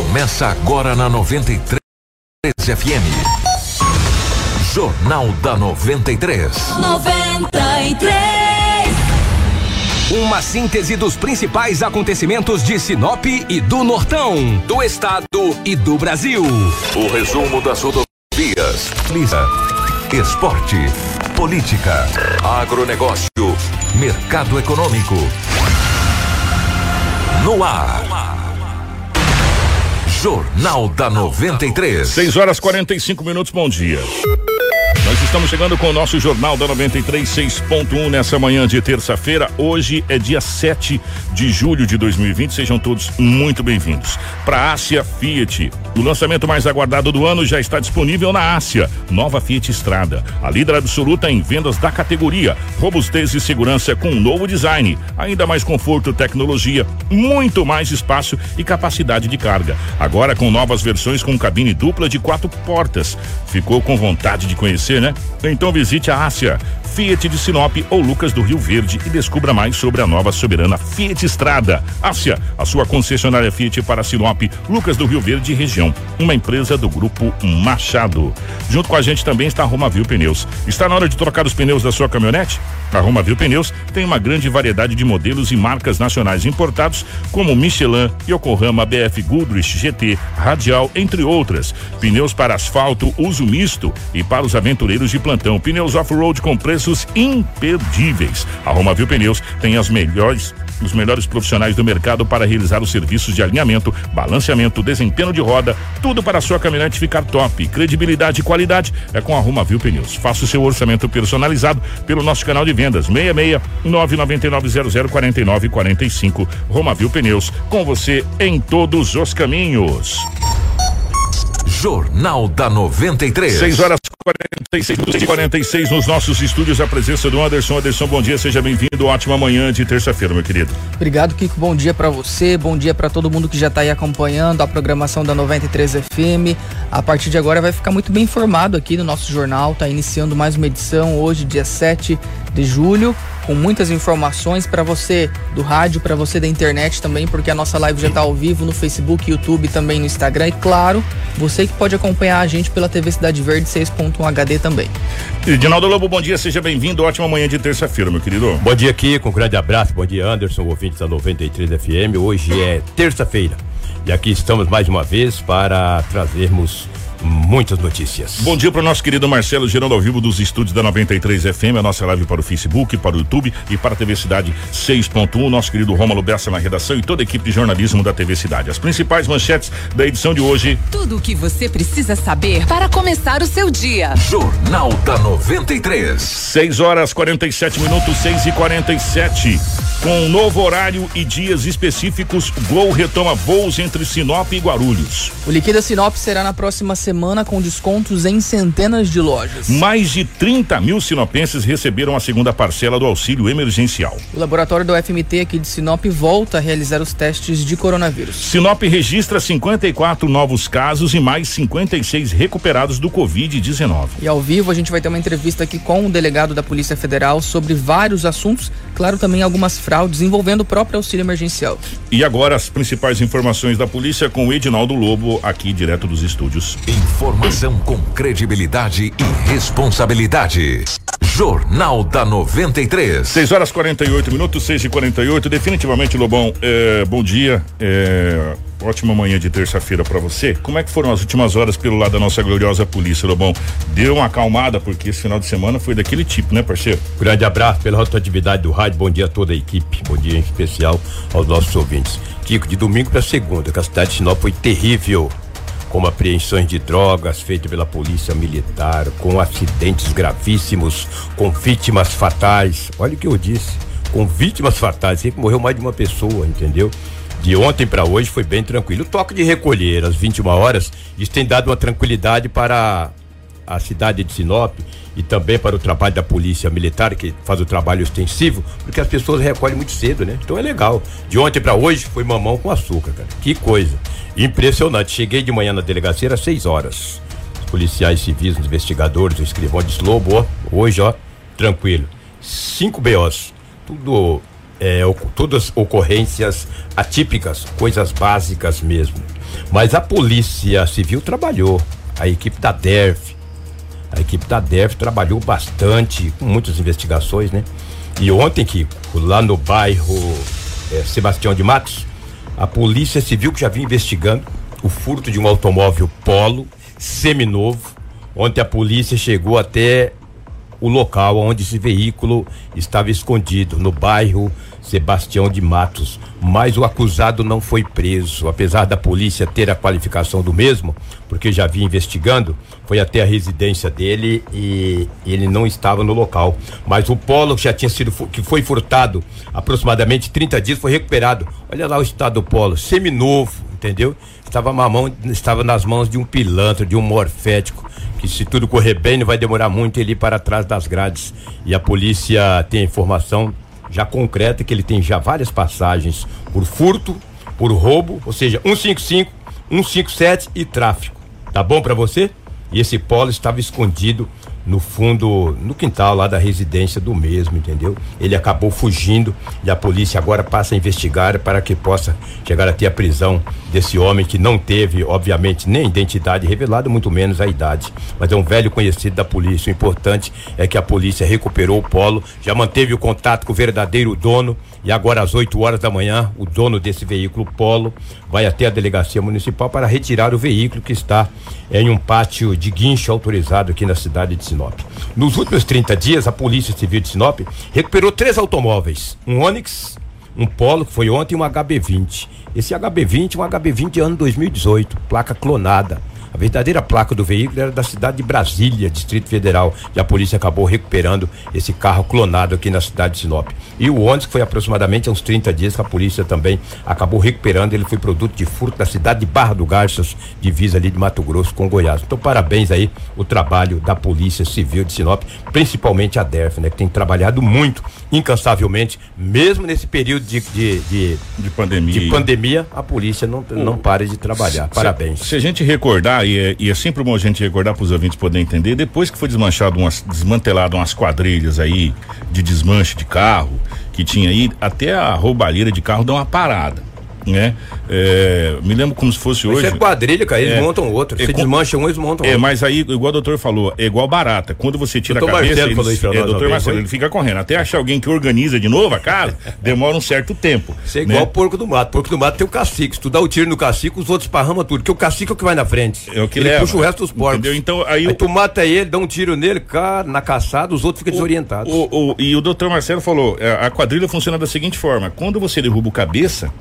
Começa agora na 93 FM. Jornal da 93. 93. Uma síntese dos principais acontecimentos de Sinop e do Nortão, do estado e do Brasil. O resumo das rodovias, Lisa, esporte, política, agronegócio, mercado econômico. No ar. Jornal da 93. 6 horas 45 minutos, bom dia. Nós estamos chegando com o nosso Jornal da 93 6.1 nessa manhã de terça-feira. Hoje é dia 7 de julho de 2020. Sejam todos muito bem-vindos. Para a Ásia Fiat. O lançamento mais aguardado do ano já está disponível na Ásia. Nova Fiat Estrada. A líder absoluta em vendas da categoria. Robustez e segurança com um novo design. Ainda mais conforto, tecnologia, muito mais espaço e capacidade de carga. Agora com novas versões com cabine dupla de quatro portas. Ficou com vontade de conhecer, né? Então visite a Ásia, Fiat de Sinop ou Lucas do Rio Verde e descubra mais sobre a nova soberana Fiat Estrada. Ásia, a sua concessionária Fiat para Sinop, Lucas do Rio Verde e região. Uma empresa do grupo Machado. Junto com a gente também está a Romavil Pneus. Está na hora de trocar os pneus da sua caminhonete? A Romavil Pneus tem uma grande variedade de modelos e marcas nacionais importados, como Michelin, Yokohama, BF Goodrich, GT, Radial, entre outras. Pneus para asfalto, uso misto e para os aventureiros de plantão. Pneus off-road com preços imperdíveis. A Romavil Pneus tem as melhores os melhores profissionais do mercado para realizar os serviços de alinhamento, balanceamento, desempenho de roda, tudo para a sua caminhonete ficar top. Credibilidade e qualidade é com a Romavil Pneus. Faça o seu orçamento personalizado pelo nosso canal de vendas 66 99900 49 45. Romavil Pneus, com você em todos os caminhos. Jornal da 93. 6 horas 46 minutos e 46 nos nossos estúdios. A presença do Anderson. Anderson, bom dia, seja bem-vindo. Ótima manhã de terça-feira, meu querido. Obrigado, Kiko. Bom dia para você, bom dia para todo mundo que já tá aí acompanhando a programação da 93 FM. A partir de agora vai ficar muito bem informado aqui no nosso jornal. Tá iniciando mais uma edição hoje, dia 7 de julho, com muitas informações para você do rádio, para você da internet também, porque a nossa live já tá ao vivo no Facebook, YouTube, também no Instagram e claro, você que pode acompanhar a gente pela TV Cidade Verde 6.1 HD também. Edinaldo Lobo, bom dia, seja bem-vindo. Ótima manhã de terça-feira, meu querido. Bom dia, Kiko. Um grande abraço. Bom dia, Anderson, ouvintes da 93 FM. Hoje é terça-feira e aqui estamos mais uma vez para trazermos muitas notícias. Bom dia para o nosso querido Marcelo, gerando ao vivo dos estúdios da 93 FM, a nossa live para o Facebook, para o YouTube e para a TV Cidade 6.1. Nosso querido Rômulo Bessa na redação e toda a equipe de jornalismo da TV Cidade. As principais manchetes da edição de hoje. Tudo o que você precisa saber para começar o seu dia. Jornal da 93. 6 horas 47 minutos, 6 e 47 Com um novo horário e dias específicos, Gol retoma voos entre Sinop e Guarulhos. O Liquida Sinop será na próxima semana com descontos em centenas de lojas. Mais de 30 mil sinopenses receberam a segunda parcela do auxílio emergencial. O laboratório do FMT aqui de Sinop volta a realizar os testes de coronavírus. Sinop registra 54 novos casos e mais 56 recuperados do Covid-19. E ao vivo a gente vai ter uma entrevista aqui com o delegado da Polícia Federal sobre vários assuntos, claro também algumas fraudes envolvendo o próprio auxílio emergencial. E agora as principais informações da polícia com o Edinaldo Lobo, aqui direto dos estúdios. Informação com credibilidade e responsabilidade. Jornal da 93. 6 horas 48 minutos, 6 e 48 Definitivamente, Lobão, é, bom dia. É, ótima manhã de terça-feira para você. Como é que foram as últimas horas pelo lado da nossa gloriosa polícia, Lobão? Deu uma acalmada, porque esse final de semana foi daquele tipo, né, parceiro? Grande abraço pela rotatividade do rádio. Bom dia a toda a equipe. Bom dia em especial aos nossos ouvintes. Kiko, de domingo para segunda, que a cidade de Sinop foi terrível como apreensões de drogas feitas pela polícia militar, com acidentes gravíssimos, com vítimas fatais. Olha o que eu disse, com vítimas fatais, sempre morreu mais de uma pessoa, entendeu? De ontem para hoje foi bem tranquilo. O toque de recolher às 21 horas, isso tem dado uma tranquilidade para a cidade de Sinop e também para o trabalho da polícia militar que faz o trabalho extensivo, porque as pessoas recolhem muito cedo, né? Então é legal. De ontem para hoje foi mamão com açúcar, cara. Que coisa. Impressionante. Cheguei de manhã na delegacia às 6 horas. Os policiais civis, os investigadores, o escrivão de Lobo, ó, hoje, ó, tranquilo. Cinco BOs. Tudo é, todas ocorrências atípicas, coisas básicas mesmo. Mas a Polícia Civil trabalhou, a equipe da DERF, a equipe da DERF trabalhou bastante, com muitas investigações, né? E ontem, que lá no bairro é, Sebastião de Matos, a Polícia Civil que já vinha investigando o furto de um automóvel Polo seminovo. Ontem a polícia chegou até o local onde esse veículo estava escondido, no bairro Sebastião de Matos. Mas o acusado não foi preso, apesar da polícia ter a qualificação do mesmo, porque já vinha investigando, foi até a residência dele e ele não estava no local. Mas o polo que já tinha sido que foi furtado aproximadamente 30 dias foi recuperado. Olha lá o estado do polo, seminovo, entendeu? Estava, mamão, estava nas mãos de um pilantra, de um morfético que se tudo correr bem não vai demorar muito ele ir para trás das grades. E a polícia tem informação já concreta que ele tem já várias passagens por furto, por roubo, ou seja, 155, 157 e tráfico. Tá bom para você? E esse polo estava escondido no fundo, no quintal lá da residência do mesmo, entendeu? Ele acabou fugindo e a polícia agora passa a investigar para que possa chegar até a prisão desse homem que não teve, obviamente, nem identidade revelada, muito menos a idade. Mas é um velho conhecido da polícia. O importante é que a polícia recuperou o polo, já manteve o contato com o verdadeiro dono e agora às 8 horas da manhã, o dono desse veículo Polo vai até a delegacia municipal para retirar o veículo que está em um pátio de guincho autorizado aqui na cidade de Sinop. Nos últimos 30 dias, a Polícia Civil de Sinop recuperou três automóveis: um Onix, um Polo, que foi ontem, e um HB20. Esse HB20 é um HB20 ano 2018, placa clonada. A verdadeira placa do veículo era da cidade de Brasília, Distrito Federal, e a polícia acabou recuperando esse carro clonado aqui na cidade de Sinop. E o ônibus, que foi aproximadamente há uns 30 dias que a polícia também acabou recuperando, ele foi produto de furto da cidade de Barra do Garças, divisa ali de Mato Grosso com Goiás. Então, parabéns aí o trabalho da Polícia Civil de Sinop, principalmente a DERF, né, que tem trabalhado muito, incansavelmente, mesmo nesse período de, de, de, de pandemia. De pandemia, a polícia não, não para de trabalhar. Parabéns. Se, se a gente recordar, e é, e é sempre bom a gente recordar para os ouvintes poderem entender, depois que foi desmanchado umas, desmantelado umas quadrilhas aí de desmanche de carro, que tinha aí, até a roubalheira de carro dá uma parada né? É, me lembro como se fosse hoje. Isso é quadrilha, cara, eles é, montam outro. É, você desmancha um, eles montam é, outro. É, mas aí, igual o doutor falou, é igual barata. Quando você tira doutor a cabeça, Marcelo eles, falou isso é, doutor Marcelo, ele fica correndo. Até achar alguém que organiza de novo a casa, demora um certo tempo. Isso é igual né? porco do mato. Porco do mato tem o cacique. Se tu dá o tiro no cacique, os outros parramam tudo. Porque o cacique é o que vai na frente. É o que ele leva. puxa o resto dos porcos. Entendeu? Então, aí, aí tu mata ele, dá um tiro nele, cara, na caçada, os outros ficam desorientados. O, o, e o doutor Marcelo falou: é, a quadrilha funciona da seguinte forma: quando você derruba o cabeça,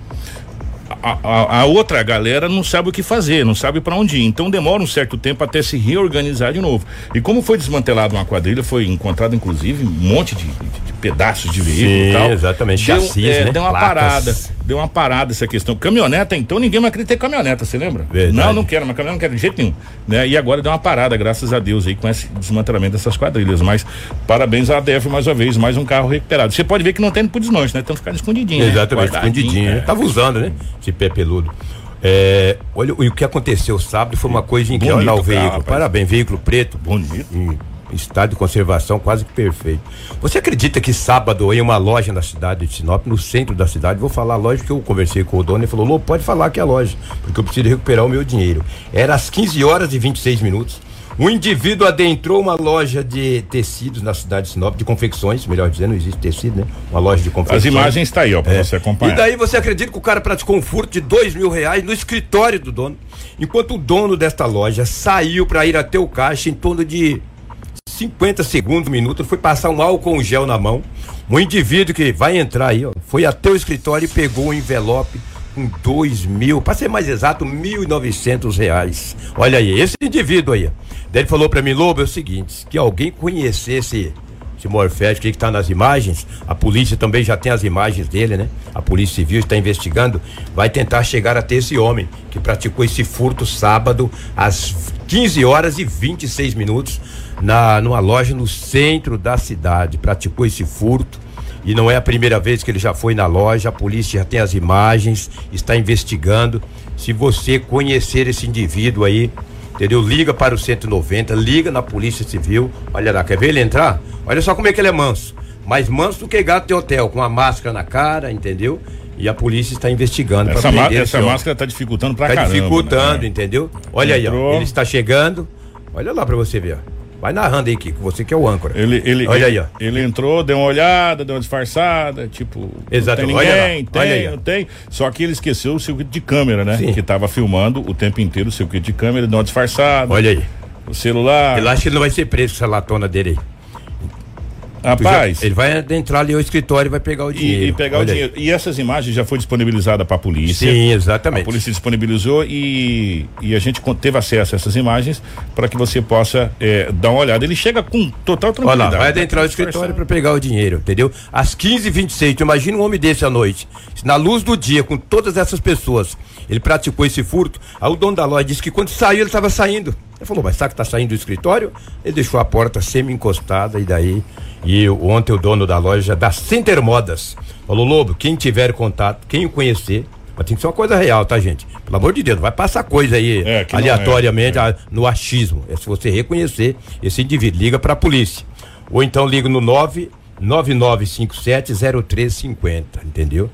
a, a, outra galera não sabe o que fazer, não sabe para onde ir. Então demora um certo tempo até se reorganizar de novo. E como foi desmantelada uma quadrilha, foi encontrado inclusive um monte de, de, de pedaços de veículo Sim, e tal. Exatamente, deu, Chassis, é, né? deu uma Placas. parada. Deu uma parada essa questão. Caminhoneta, então, ninguém mais queria ter caminhoneta, você lembra? Verdade. Não, não quero, mas caminhoneta não quero de jeito nenhum. Né? E agora deu uma parada, graças a Deus, aí, com esse desmantelamento dessas quadrilhas. Mas parabéns à ADF mais uma vez, mais um carro recuperado. Você pode ver que não tem pro desmanche, né? Estão ficando escondidinho. Exatamente, né? escondidinho. É. Tava usando, né? Esse pé peludo. É, olha, o que aconteceu sábado foi uma coisa incrível. Olha o veículo. Parabéns, veículo preto. Bonito. Estado de conservação quase que perfeito. Você acredita que sábado em uma loja na cidade de Sinop, no centro da cidade, vou falar a loja que eu conversei com o dono e falou: Lô, pode falar que é a loja, porque eu preciso recuperar o meu dinheiro. Era às 15 horas e 26 minutos. Um indivíduo adentrou uma loja de tecidos na cidade de Sinop, de confecções, melhor dizendo, não existe tecido, né? Uma loja de confecções. As imagens está aí, ó, pra é. você acompanhar. E daí você acredita que o cara praticou um furto de dois mil reais no escritório do dono, enquanto o dono desta loja saiu para ir até o caixa em torno de 50 segundos, minuto, foi passar um álcool gel na mão. Um indivíduo que vai entrar aí, ó, foi até o escritório e pegou um envelope com dois mil, para ser mais exato, mil e novecentos reais. Olha aí, esse indivíduo aí. Daí ele falou para mim, Lobo, é o seguinte, que alguém conhecesse esse morfético que está nas imagens, a polícia também já tem as imagens dele, né? A polícia civil está investigando, vai tentar chegar até esse homem que praticou esse furto sábado às 15 horas e 26 minutos na numa loja no centro da cidade, praticou esse furto e não é a primeira vez que ele já foi na loja, a polícia já tem as imagens, está investigando. Se você conhecer esse indivíduo aí, entendeu? Liga para o 190, liga na Polícia Civil. Olha lá, quer ver ele entrar? Olha só como é que ele é manso. mais manso do que gato de hotel, com a máscara na cara, entendeu? E a polícia está investigando. Essa, essa máscara está dificultando para tá caramba. Está dificultando, né? entendeu? Olha Entrou. aí, ó. Ele está chegando. Olha lá para você ver. Vai narrando aí, Kiko, você que é o âncora. Ele, ele, Olha ele, aí, ó. Ele entrou, deu uma olhada, deu uma disfarçada, tipo. Exato. Não tem ninguém, Olha tem, Olha aí, não tem. Só que ele esqueceu o circuito de câmera, né? Sim. Que tava filmando o tempo inteiro o circuito de câmera, deu uma disfarçada. Olha aí. O celular. Ele acha que ele não vai ser preso com essa latona dele aí. Rapaz. Ele vai entrar ali ao escritório e vai pegar o dinheiro. E, e pegar Olha o dinheiro. Aí. E essas imagens já foi disponibilizada para a polícia. Sim, exatamente. A polícia disponibilizou e, e a gente teve acesso a essas imagens para que você possa é, dar uma olhada. Ele chega com total tranquilidade. Olha lá, vai entrar ao escritório para pegar o dinheiro, entendeu? Às 15h26, tu imagina um homem desse à noite. Na luz do dia, com todas essas pessoas, ele praticou esse furto. Aí o dono da loja disse que quando saiu, ele estava saindo. Ele falou, mas sabe que está saindo do escritório? Ele deixou a porta semi-encostada e daí e ontem o dono da loja da Center Modas falou: Lobo, quem tiver contato, quem o conhecer, mas tem que ser uma coisa real, tá, gente? Pelo amor de Deus, não vai passar coisa aí é, aleatoriamente é, é. no achismo. É se você reconhecer esse indivíduo, liga para a polícia. Ou então liga no 999570350, entendeu?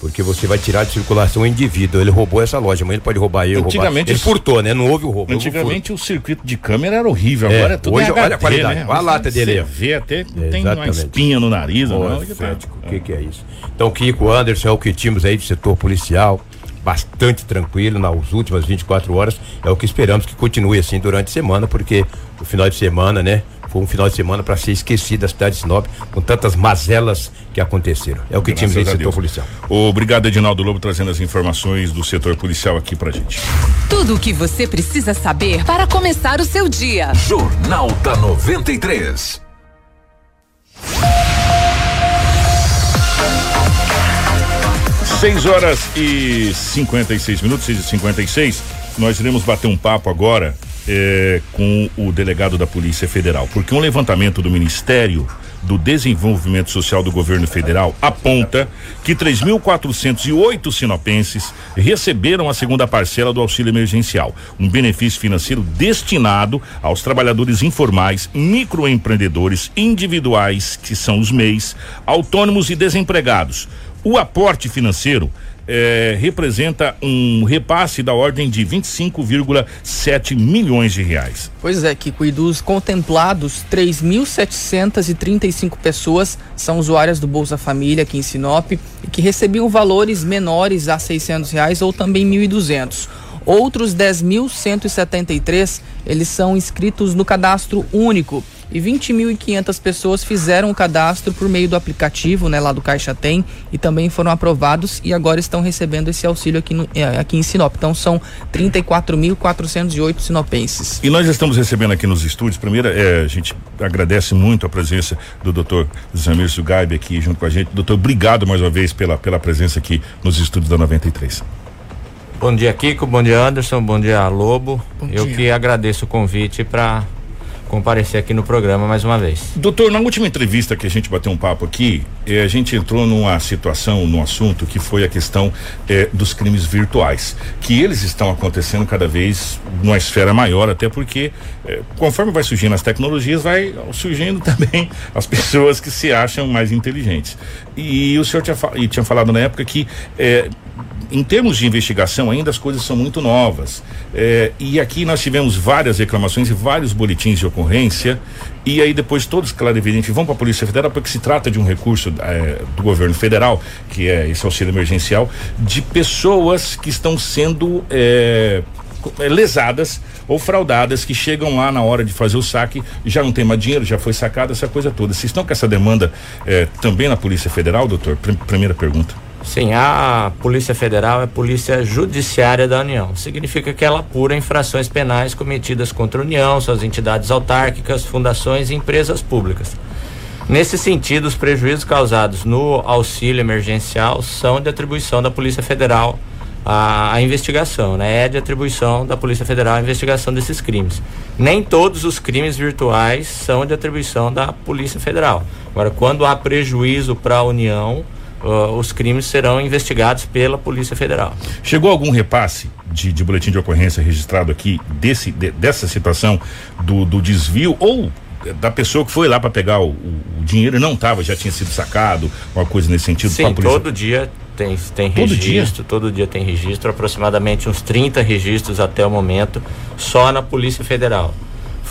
Porque você vai tirar de circulação o indivíduo. Ele roubou essa loja, mas ele pode roubar eu. Antigamente. Roubar. Ele furtou, né? Não houve o roubo. Antigamente o circuito de câmera era horrível. É, agora é tudo hoje, HD, olha a qualidade. Né? Olha a lata dele aí. Vê até tem uma espinha no nariz. Oh, não, fético, o que, que é isso? Então, Kiko Anderson é o que tínhamos aí de setor policial bastante tranquilo nas últimas 24 horas. É o que esperamos que continue assim durante a semana, porque o final de semana, né? Foi um final de semana para ser esquecido da cidade de Sinop, com tantas mazelas que aconteceram. É o que tínhamos no setor policial. Obrigado, Edinaldo Lobo, trazendo as informações do setor policial aqui pra gente. Tudo o que você precisa saber para começar o seu dia. Jornal da 93. Seis horas e 56 minutos, seis e cinquenta e seis. Nós iremos bater um papo agora é, com o delegado da Polícia Federal, porque um levantamento do Ministério do Desenvolvimento Social do Governo Federal aponta que 3.408 sinopenses receberam a segunda parcela do auxílio emergencial, um benefício financeiro destinado aos trabalhadores informais, microempreendedores individuais, que são os MEIs, autônomos e desempregados. O aporte financeiro é, representa um repasse da ordem de 25,7 milhões de reais. Pois é, Kiko, e dos contemplados, 3.735 pessoas são usuárias do Bolsa Família aqui em Sinop e que recebiam valores menores a 600 reais ou também 1.200. Outros 10.173, eles são inscritos no cadastro único e 20.500 pessoas fizeram o cadastro por meio do aplicativo, né, lá do Caixa Tem, e também foram aprovados e agora estão recebendo esse auxílio aqui, no, é, aqui em Sinop. Então são 34.408 sinopenses. E nós estamos recebendo aqui nos estúdios, primeiro, é, a gente agradece muito a presença do doutor Zamir Sugaib aqui junto com a gente. Doutor, obrigado mais uma vez pela, pela presença aqui nos estúdios da 93. Bom dia, Kiko. Bom dia, Anderson. Bom dia, Lobo. Bom Eu dia. que agradeço o convite para comparecer aqui no programa mais uma vez. Doutor, na última entrevista que a gente bateu um papo aqui, eh, a gente entrou numa situação, num assunto que foi a questão eh, dos crimes virtuais, que eles estão acontecendo cada vez numa esfera maior, até porque eh, conforme vai surgindo as tecnologias, vai surgindo também as pessoas que se acham mais inteligentes. E, e o senhor tinha, e tinha falado na época que eh, em termos de investigação, ainda as coisas são muito novas. É, e aqui nós tivemos várias reclamações e vários boletins de ocorrência. E aí depois todos, claro, evidente, vão para a Polícia Federal, porque se trata de um recurso é, do governo federal, que é esse auxílio emergencial, de pessoas que estão sendo é, lesadas ou fraudadas que chegam lá na hora de fazer o saque, já não tem mais dinheiro, já foi sacado, essa coisa toda. Vocês estão com essa demanda também na Polícia Federal, doutor? Primeira pergunta. Sim, a Polícia Federal é Polícia Judiciária da União. Significa que ela apura infrações penais cometidas contra a União, suas entidades autárquicas, fundações e empresas públicas. Nesse sentido, os prejuízos causados no auxílio emergencial são de atribuição da Polícia Federal à, à investigação, né? É de atribuição da Polícia Federal a investigação desses crimes. Nem todos os crimes virtuais são de atribuição da Polícia Federal. Agora, quando há prejuízo para a União, uh, os crimes serão investigados pela Polícia Federal. Chegou algum repasse de, de boletim de ocorrência registrado aqui desse, de, dessa situação do, do desvio ou da pessoa que foi lá para pegar o, o, dinheiro e não estava, já tinha sido sacado, uma coisa nesse sentido? Sim, todo dia tem, tem todo registro, dia? todo dia tem registro, aproximadamente uns 30 registros até o momento, só na Polícia Federal.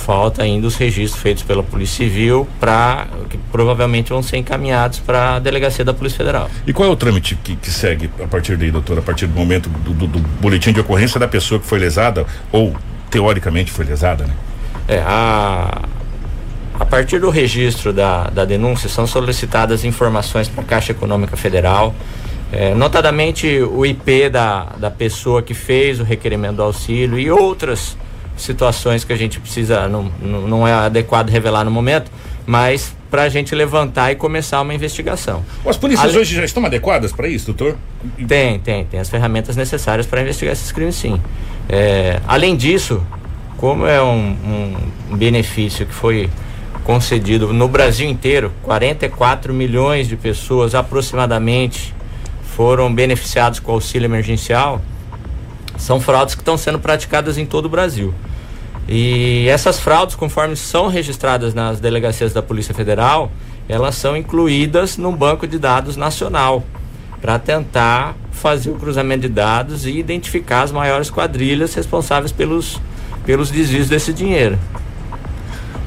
Falta ainda os registros feitos pela Polícia Civil para que provavelmente vão ser encaminhados para a delegacia da Polícia Federal. E qual é o trâmite que, que segue a partir daí, doutor? A partir do momento do, do, do, boletim de ocorrência da pessoa que foi lesada ou teoricamente foi lesada, né? É, a, a partir do registro da, da denúncia são solicitadas informações para a Caixa Econômica Federal, é, notadamente o IP da, da pessoa que fez o requerimento do auxílio e outras situações que a gente precisa, não, não é adequado revelar no momento, mas para a gente levantar e começar uma investigação. As polícias Ale... hoje já estão adequadas para isso, doutor? Tem, tem, tem as ferramentas necessárias para investigar esses crimes, sim. É, além disso, como é um, um benefício que foi concedido no Brasil inteiro, 44 milhões de pessoas aproximadamente foram beneficiados com auxílio emergencial, são fraudes que estão sendo praticadas em todo o Brasil. E essas fraudes, conforme são registradas nas delegacias da Polícia Federal, elas são incluídas num banco de dados nacional para tentar fazer o cruzamento de dados e identificar as maiores quadrilhas responsáveis pelos, pelos desvios desse dinheiro.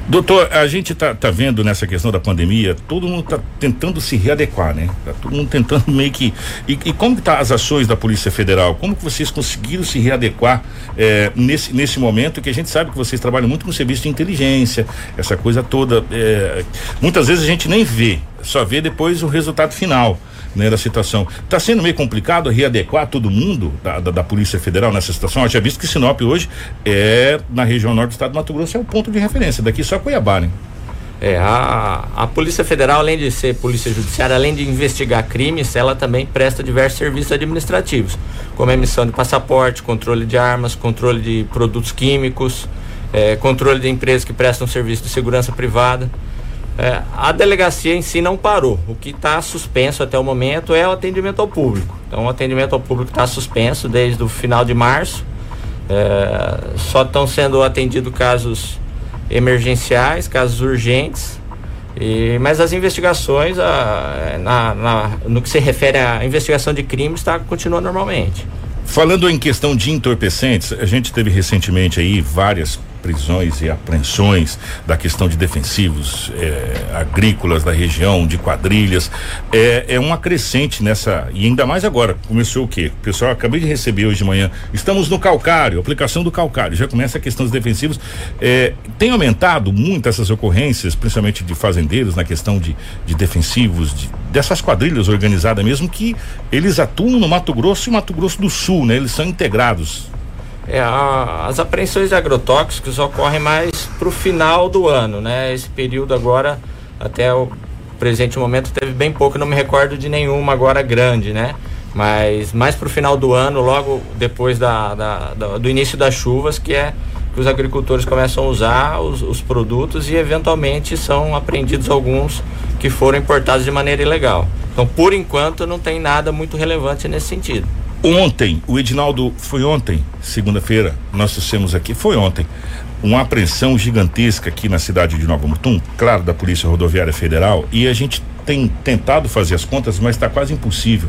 Doutor, a gente está tá vendo nessa questão da pandemia, todo mundo está tentando se readequar, né? Tá todo mundo tentando meio que. E, e como estão tá as ações da Polícia Federal? Como que vocês conseguiram se readequar é, nesse, nesse momento que a gente sabe que vocês trabalham muito com serviço de inteligência, essa coisa toda. É, muitas vezes a gente nem vê, só vê depois o resultado final né, da situação. Está sendo meio complicado readequar todo mundo da, da, da, Polícia Federal nessa situação? Eu já visto que Sinop hoje é, na região norte do estado do Mato Grosso, é o ponto de referência. Daqui só Cuiabá, né? É, a, a Polícia Federal, além de ser Polícia Judiciária, além de investigar crimes, ela também presta diversos serviços administrativos, como emissão de passaporte, controle de armas, controle de produtos químicos, é, controle de empresas que prestam serviço de segurança privada. É, a delegacia em si não parou. O que está suspenso até o momento é o atendimento ao público. Então, o atendimento ao público está suspenso desde o final de março. É, só estão sendo atendidos casos emergenciais, casos urgentes. E, mas as investigações, a, na, na, no que se refere à investigação de crimes, está continuando normalmente. Falando em questão de entorpecentes, a gente teve recentemente aí várias prisões e apreensões da questão de defensivos é, agrícolas da região, de quadrilhas. É, é uma crescente nessa. E ainda mais agora. Começou o quê? Pessoal acabei de receber hoje de manhã. Estamos no calcário, aplicação do calcário. Já começa a questão dos defensivos. É, tem aumentado muito essas ocorrências, principalmente de fazendeiros, na questão de, de defensivos, de, dessas quadrilhas organizadas mesmo, que eles atuam no Mato Grosso e Mato Grosso do Sul, né? Eles são integrados. É, a, as apreensões de agrotóxicos ocorrem mais para o final do ano, né? Esse período agora, até o presente momento, teve bem pouco, não me recordo de nenhuma agora grande, né? Mas mais para o final do ano, logo depois da, da, da, do início das chuvas, que é que os agricultores começam a usar os, os produtos e eventualmente são apreendidos alguns que foram importados de maneira ilegal. Então, por enquanto, não tem nada muito relevante nesse sentido. Ontem, o Edinaldo, foi ontem, segunda-feira, nós trouxemos aqui, foi ontem, uma apreensão gigantesca aqui na cidade de Nova Mutum, claro, da Polícia Rodoviária Federal, e a gente tem tentado fazer as contas, mas está quase impossível.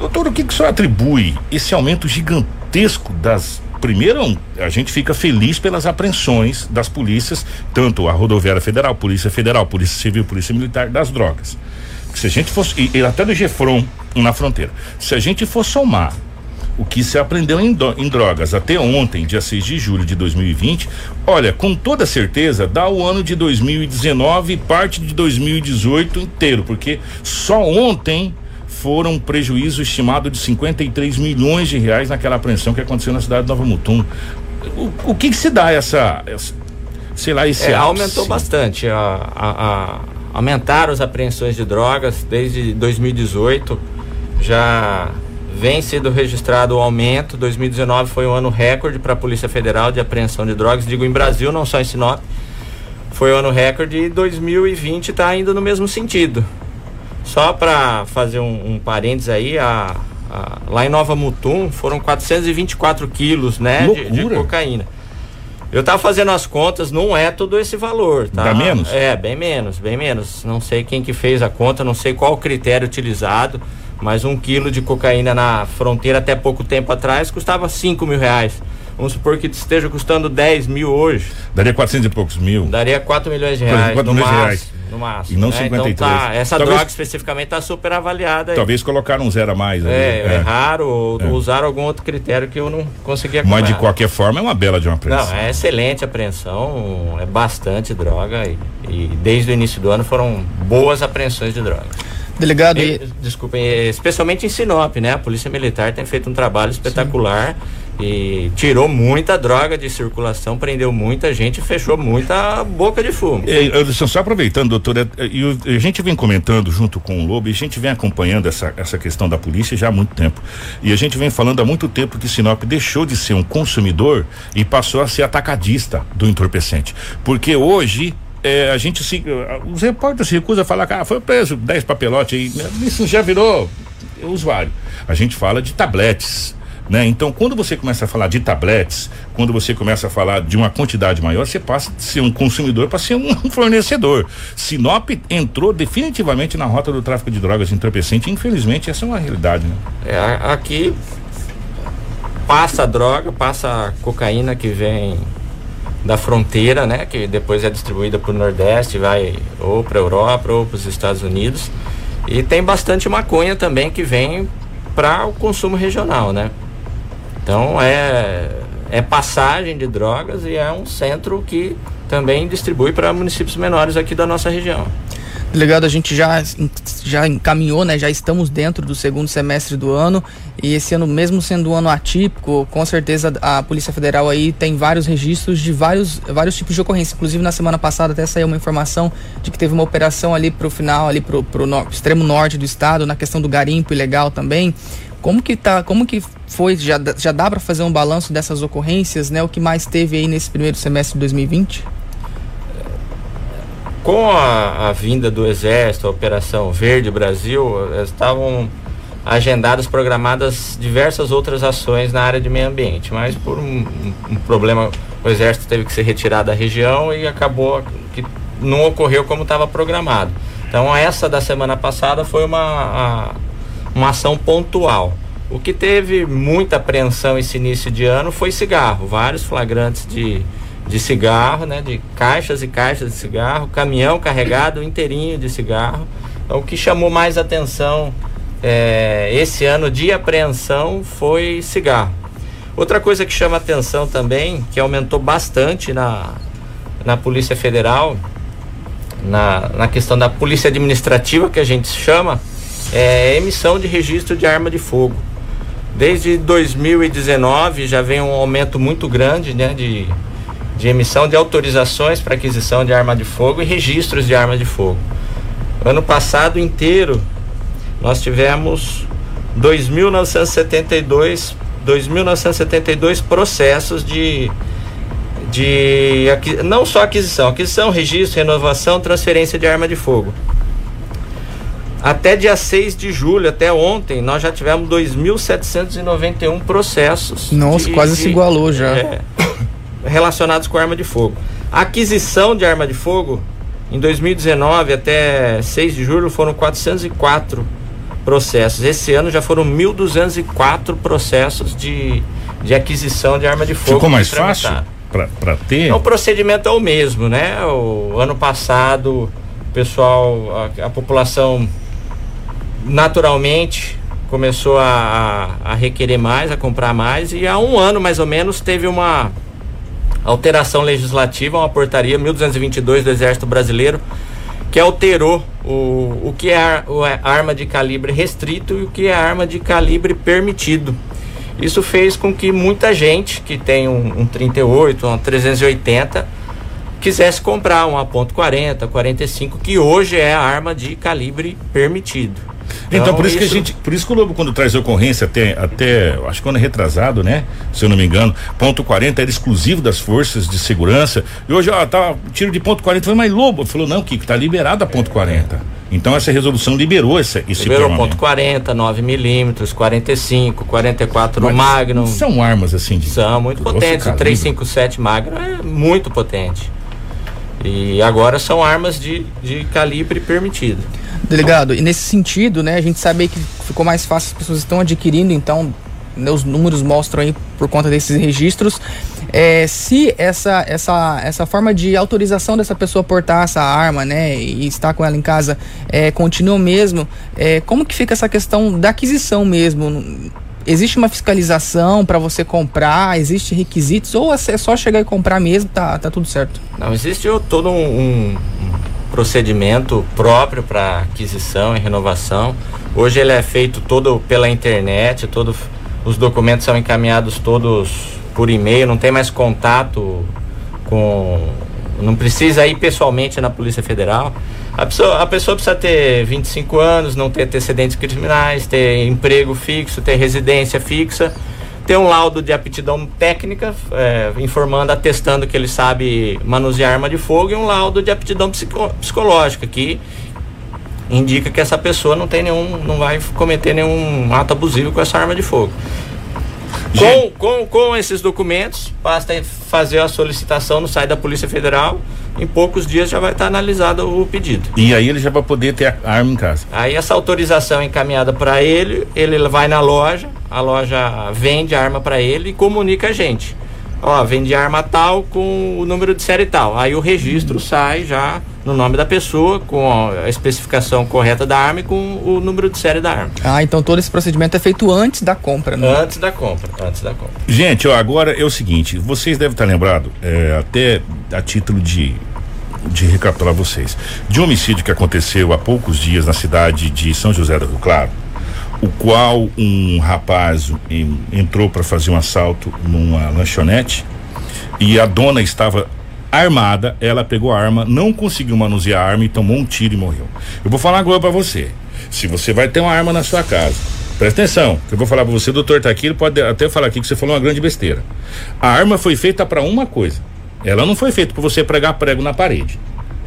Doutor, o que, que o senhor atribui esse aumento gigantesco das. Primeiro, a gente fica feliz pelas apreensões das polícias, tanto a Rodoviária Federal, Polícia Federal, Polícia Civil, Polícia Militar, das drogas. Se a gente fosse. E, e até do Gefron na fronteira. Se a gente for somar o que se aprendeu em, do, em, drogas até ontem, dia 6 de julho de 2020, olha, com toda certeza dá o ano de 2019 e parte de 2018 inteiro, porque só ontem foram um prejuízo estimado de 53 milhões de reais naquela apreensão que aconteceu na cidade de Nova Mutum. O, o que, que, se dá essa, essa sei lá, esse é, aumentou bastante a, a, a, aumentaram as apreensões de drogas desde 2018 já vem sendo registrado o aumento. 2019 foi um ano recorde para a Polícia Federal de apreensão de drogas, digo em Brasil, não só em Sinop. Foi um ano recorde e 2020 está indo no mesmo sentido. Só para fazer um, um parênteses aí, a, a, lá em Nova Mutum foram 424 quilos né, de, de, cocaína. Eu tava fazendo as contas, não é todo esse valor, tá? Dá menos? É, bem menos, bem menos. Não sei quem que fez a conta, não sei qual o critério utilizado, mas um quilo de cocaína na fronteira até pouco tempo atrás custava 5 mil reais. Vamos supor que esteja custando 10 mil hoje. Daria 400 e poucos mil. Daria 4 milhões de reais. 4 no milhões de máximo, reais. No máximo. E não né? 53. Então tá, essa Talvez- droga especificamente está super avaliada. Talvez colocaram um zero a mais. ali. É, erraram ou É. usaram algum outro critério que eu não conseguia Mas de acompanhar. qualquer forma é uma bela de uma apreensão. Não, é excelente a apreensão, é bastante droga e, e desde o início do ano foram boas apreensões de drogas. Delegado, E, e, desculpem, eh, especialmente em Sinop, né? A Polícia Militar tem feito um trabalho espetacular e tirou muita droga de circulação, prendeu muita gente e fechou muita boca de fumo. É, Anderson, só aproveitando, doutor, é, e a gente vem comentando junto com o Lobo, e a gente vem acompanhando essa, essa questão da polícia já há muito tempo. E a gente vem falando há muito tempo que Sinop deixou de ser um consumidor e passou a ser atacadista do entorpecente. Porque hoje. é, a gente se. Os repórteres se recusam a falar que ah, foi preso 10 papelotes aí. né, Isso já virou usuário. A gente fala de tabletes. Né? Então, quando você começa a falar de tabletes, quando você começa a falar de uma quantidade maior, você passa de ser um consumidor para ser um fornecedor. Sinop entrou definitivamente na rota do tráfico de drogas entorpecente. Infelizmente, essa é uma realidade. Né? É, a- aqui passa a droga, passa a cocaína que vem da fronteira, né? Que depois é distribuída para o Nordeste, vai ou para Europa ou para os Estados Unidos. E tem bastante maconha também que vem para o consumo regional, né? Então é, é passagem de drogas e é um centro que também distribui para municípios menores aqui da nossa região. Delegado, a gente já, já encaminhou, né? Já estamos dentro do segundo semestre do ano e esse ano, mesmo sendo um ano atípico, com certeza a Polícia Federal aí tem vários registros de vários, vários tipos de ocorrência. Inclusive na semana passada até saiu uma informação de que teve uma operação ali pro final, ali pro, pro no- extremo norte do estado, na questão do garimpo ilegal também. Como que tá, como que foi, já, já dá para fazer um balanço dessas ocorrências, né? O que mais teve aí nesse primeiro semestre de 2020? Com a, a vinda do Exército, a Operação Verde Brasil, eh, estavam agendadas, programadas diversas outras ações na área de meio ambiente, mas por um, um- problema, o Exército teve que ser retirado da região e acabou que não ocorreu como estava programado. Então essa da semana passada foi uma, uma ação pontual. O que teve muita apreensão esse início de ano foi cigarro, vários flagrantes de, de cigarro, né, de caixas e caixas de cigarro, caminhão carregado inteirinho de cigarro. Então, o que chamou mais atenção é, esse ano de apreensão foi cigarro. Outra coisa que chama atenção também, que aumentou bastante na, na Polícia Federal, na, na questão da polícia administrativa, que a gente chama, é emissão de registro de arma de fogo. Desde 2019 já vem um aumento muito grande né, de, de emissão de autorizações para aquisição de arma de fogo e registros de arma de fogo. Ano passado inteiro nós tivemos 2.972 2.972 processos de de não só aquisição, aquisição, registro, renovação, transferência de arma de fogo. Até dia 6 de julho, até ontem, nós já tivemos 2.791 processos. Nossa, de- quase de- se igualou já. é, relacionados com arma de fogo. A aquisição de arma de fogo, em 2019 até 6 de julho, foram 404 processos. Esse ano já foram 1.204 processos de, de aquisição de arma de fogo. Ficou mais fácil para ter? Então, o procedimento é o mesmo, né? O ano passado, o pessoal, a, a população naturalmente começou a, a, a requerer mais, a comprar mais, e há um ano mais ou menos teve uma alteração legislativa, uma portaria 1222 do Exército Brasileiro, que alterou o, o que é ar- o é arma de calibre restrito e o que é arma de calibre permitido. Isso fez com que muita gente que tem um, um 38, um 380, quisesse comprar uma .40, 45, que hoje é a arma de calibre permitido. Então, então, por isso, isso, que a gente, por isso que o Lobo quando traz ocorrência até, até, acho que ano retrasado, né? Se eu não me engano, ponto 40 era exclusivo das forças de segurança. E hoje, ó, tá tiro de ponto 40, foi mas Lobo falou não, Kiko, tá liberado a ponto 40. Então essa resolução liberou essa, esse Liberou ponto 40, 9 milímetros, 45, 44 no Magnum. São armas assim de São muito potentes. O 357 Magnum é muito potente. E agora são armas de, de calibre permitido. Delegado, e nesse sentido, né, a gente sabe que ficou mais fácil, as pessoas estão adquirindo, então né, os números mostram aí por conta desses registros. É, se essa, essa, essa forma de autorização dessa pessoa portar essa arma, né, e estar com ela em casa, é, continua mesmo, é, como que fica essa questão da aquisição mesmo? Existe uma fiscalização para você comprar? Existe requisitos? Ou é só chegar e comprar mesmo, tá, tá tudo certo? Não, existe todo um, um procedimento próprio para aquisição e renovação. Hoje ele é feito todo pela internet, todo, os documentos são encaminhados todos por e-mail, não tem mais contato com. Não precisa ir pessoalmente na Polícia Federal. A pessoa, a pessoa precisa ter 25 anos, não ter antecedentes criminais, ter emprego fixo, ter residência fixa ter um laudo de aptidão técnica, é, informando, atestando que ele sabe manusear arma de fogo, e um laudo de aptidão psico, psicológica, que indica que essa pessoa não tem nenhum, não vai cometer nenhum ato abusivo com essa arma de fogo. Com, com, com esses documentos, basta fazer a solicitação no site da Polícia Federal. Em poucos dias já vai estar analisado o pedido. E aí ele já vai poder ter a arma em casa. Aí essa autorização é encaminhada para ele, ele vai na loja, a loja vende a arma para ele e comunica a gente. Ó, vende arma tal com o número de série tal. Aí o registro sai já no nome da pessoa, com a especificação correta da arma e com o número de série da arma. Ah, então todo esse procedimento é feito antes da compra, né? Antes da compra, antes da compra. Gente, ó, agora é o seguinte, vocês devem estar lembrados, é, até a título de de recapitular vocês, de um homicídio que aconteceu há poucos dias na cidade de São José do Rio Claro, o qual um rapaz em, entrou para fazer um assalto numa lanchonete e a dona estava armada, ela pegou a arma, não conseguiu manusear a arma e tomou um tiro e morreu. Eu vou falar agora para você. Se você vai ter uma arma na sua casa, presta atenção, que eu vou falar para você, o doutor tá aqui, ele pode até falar aqui que você falou uma grande besteira. A arma foi feita para uma coisa. Ela não foi feita para você pregar prego na parede.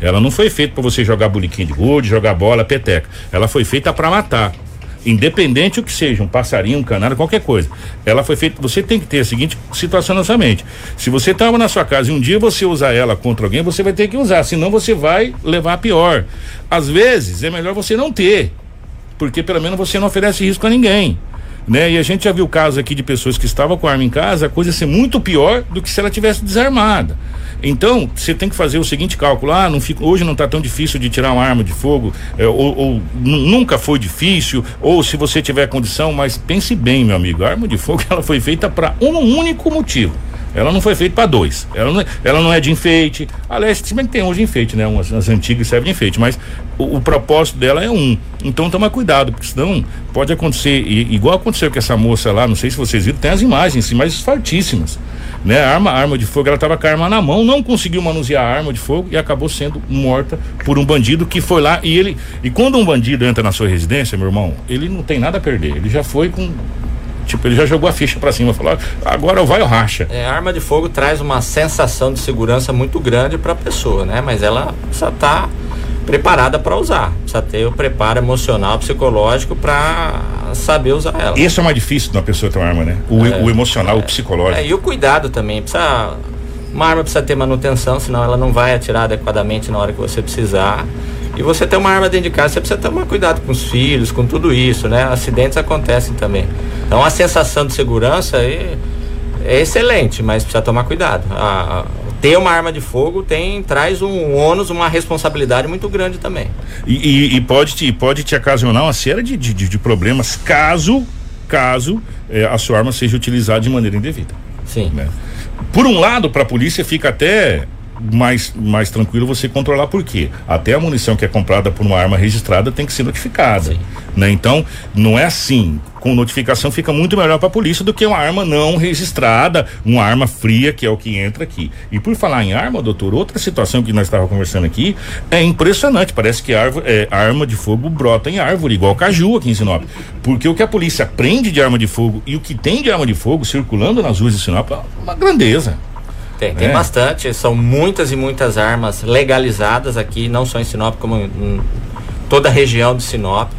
Ela não foi feita para você jogar buliquinho de gude, jogar bola, peteca. Ela foi feita para matar independente o que seja, um passarinho, um canário, qualquer coisa. Ela foi feita. Você tem que ter a seguinte situação na sua mente. Se você estava na sua casa e um dia você usar ela contra alguém, você vai ter que usar, senão você vai levar a pior. Às vezes é melhor você não ter, porque pelo menos você não oferece risco a ninguém. Né? E a gente já viu casos aqui de pessoas que estavam com arma em casa, a coisa ser muito pior do que se ela tivesse desarmada. Então, você tem que fazer o seguinte cálculo: ah, não fica, hoje não está tão difícil de tirar uma arma de fogo, é, ou, ou nunca foi difícil, ou se você tiver condição, mas pense bem, meu amigo, a arma de fogo ela foi feita para um único motivo. Ela não foi feita para dois. Ela não, é, ela não é de enfeite. Aliás, se bem que tem hoje enfeite, né? Umas, as antigas servem de enfeite, mas o, o, propósito dela é um. Então toma cuidado, porque senão pode acontecer, e, igual aconteceu com essa moça lá, não sei se vocês viram, tem as imagens, mas fortíssimas né? Arma, arma de fogo, ela estava com a arma na mão, não conseguiu manusear a arma de fogo e acabou sendo morta por um bandido que foi lá e ele. E quando um bandido entra na sua residência, meu irmão, ele não tem nada a perder. Ele já foi com Tipo, ele já jogou a ficha para cima, falou: agora vai o racha. É, a arma de fogo traz uma sensação de segurança muito grande para a pessoa, né? Mas ela estar tá preparada para usar. Precisa ter o preparo emocional, psicológico para saber usar ela. Isso é mais difícil de uma pessoa ter uma arma, né? O, é, o emocional, é, o psicológico. É, e o cuidado também. Precisa, uma arma precisa ter manutenção, senão ela não vai atirar adequadamente na hora que você precisar. E você ter uma arma dentro de casa, você precisa tomar cuidado com os filhos, com tudo isso, né? Acidentes acontecem também. Então a sensação de segurança é, é excelente, mas precisa tomar cuidado. A, ter uma arma de fogo tem traz um ônus, uma responsabilidade muito grande também. E, e, e pode, te, pode te ocasionar uma série de, de, de problemas caso, caso é, a sua arma seja utilizada de maneira indevida. Sim. Né? Por um lado, para a polícia fica até mais, mais tranquilo você controlar, por quê? Até a munição que é comprada por uma arma registrada tem que ser notificada. Né? Então, não é assim. Com notificação fica muito melhor para a polícia do que uma arma não registrada, uma arma fria, que é o que entra aqui. E por falar em arma, doutor, outra situação que nós estávamos conversando aqui é impressionante. Parece que é, arma de fogo brota em árvore, igual caju aqui em Sinop. Porque o que a polícia prende de arma de fogo e o que tem de arma de fogo circulando nas ruas de Sinop é uma grandeza. Tem, tem É. bastante. São muitas e muitas armas legalizadas aqui, não só em Sinop, como em, toda a região de Sinop.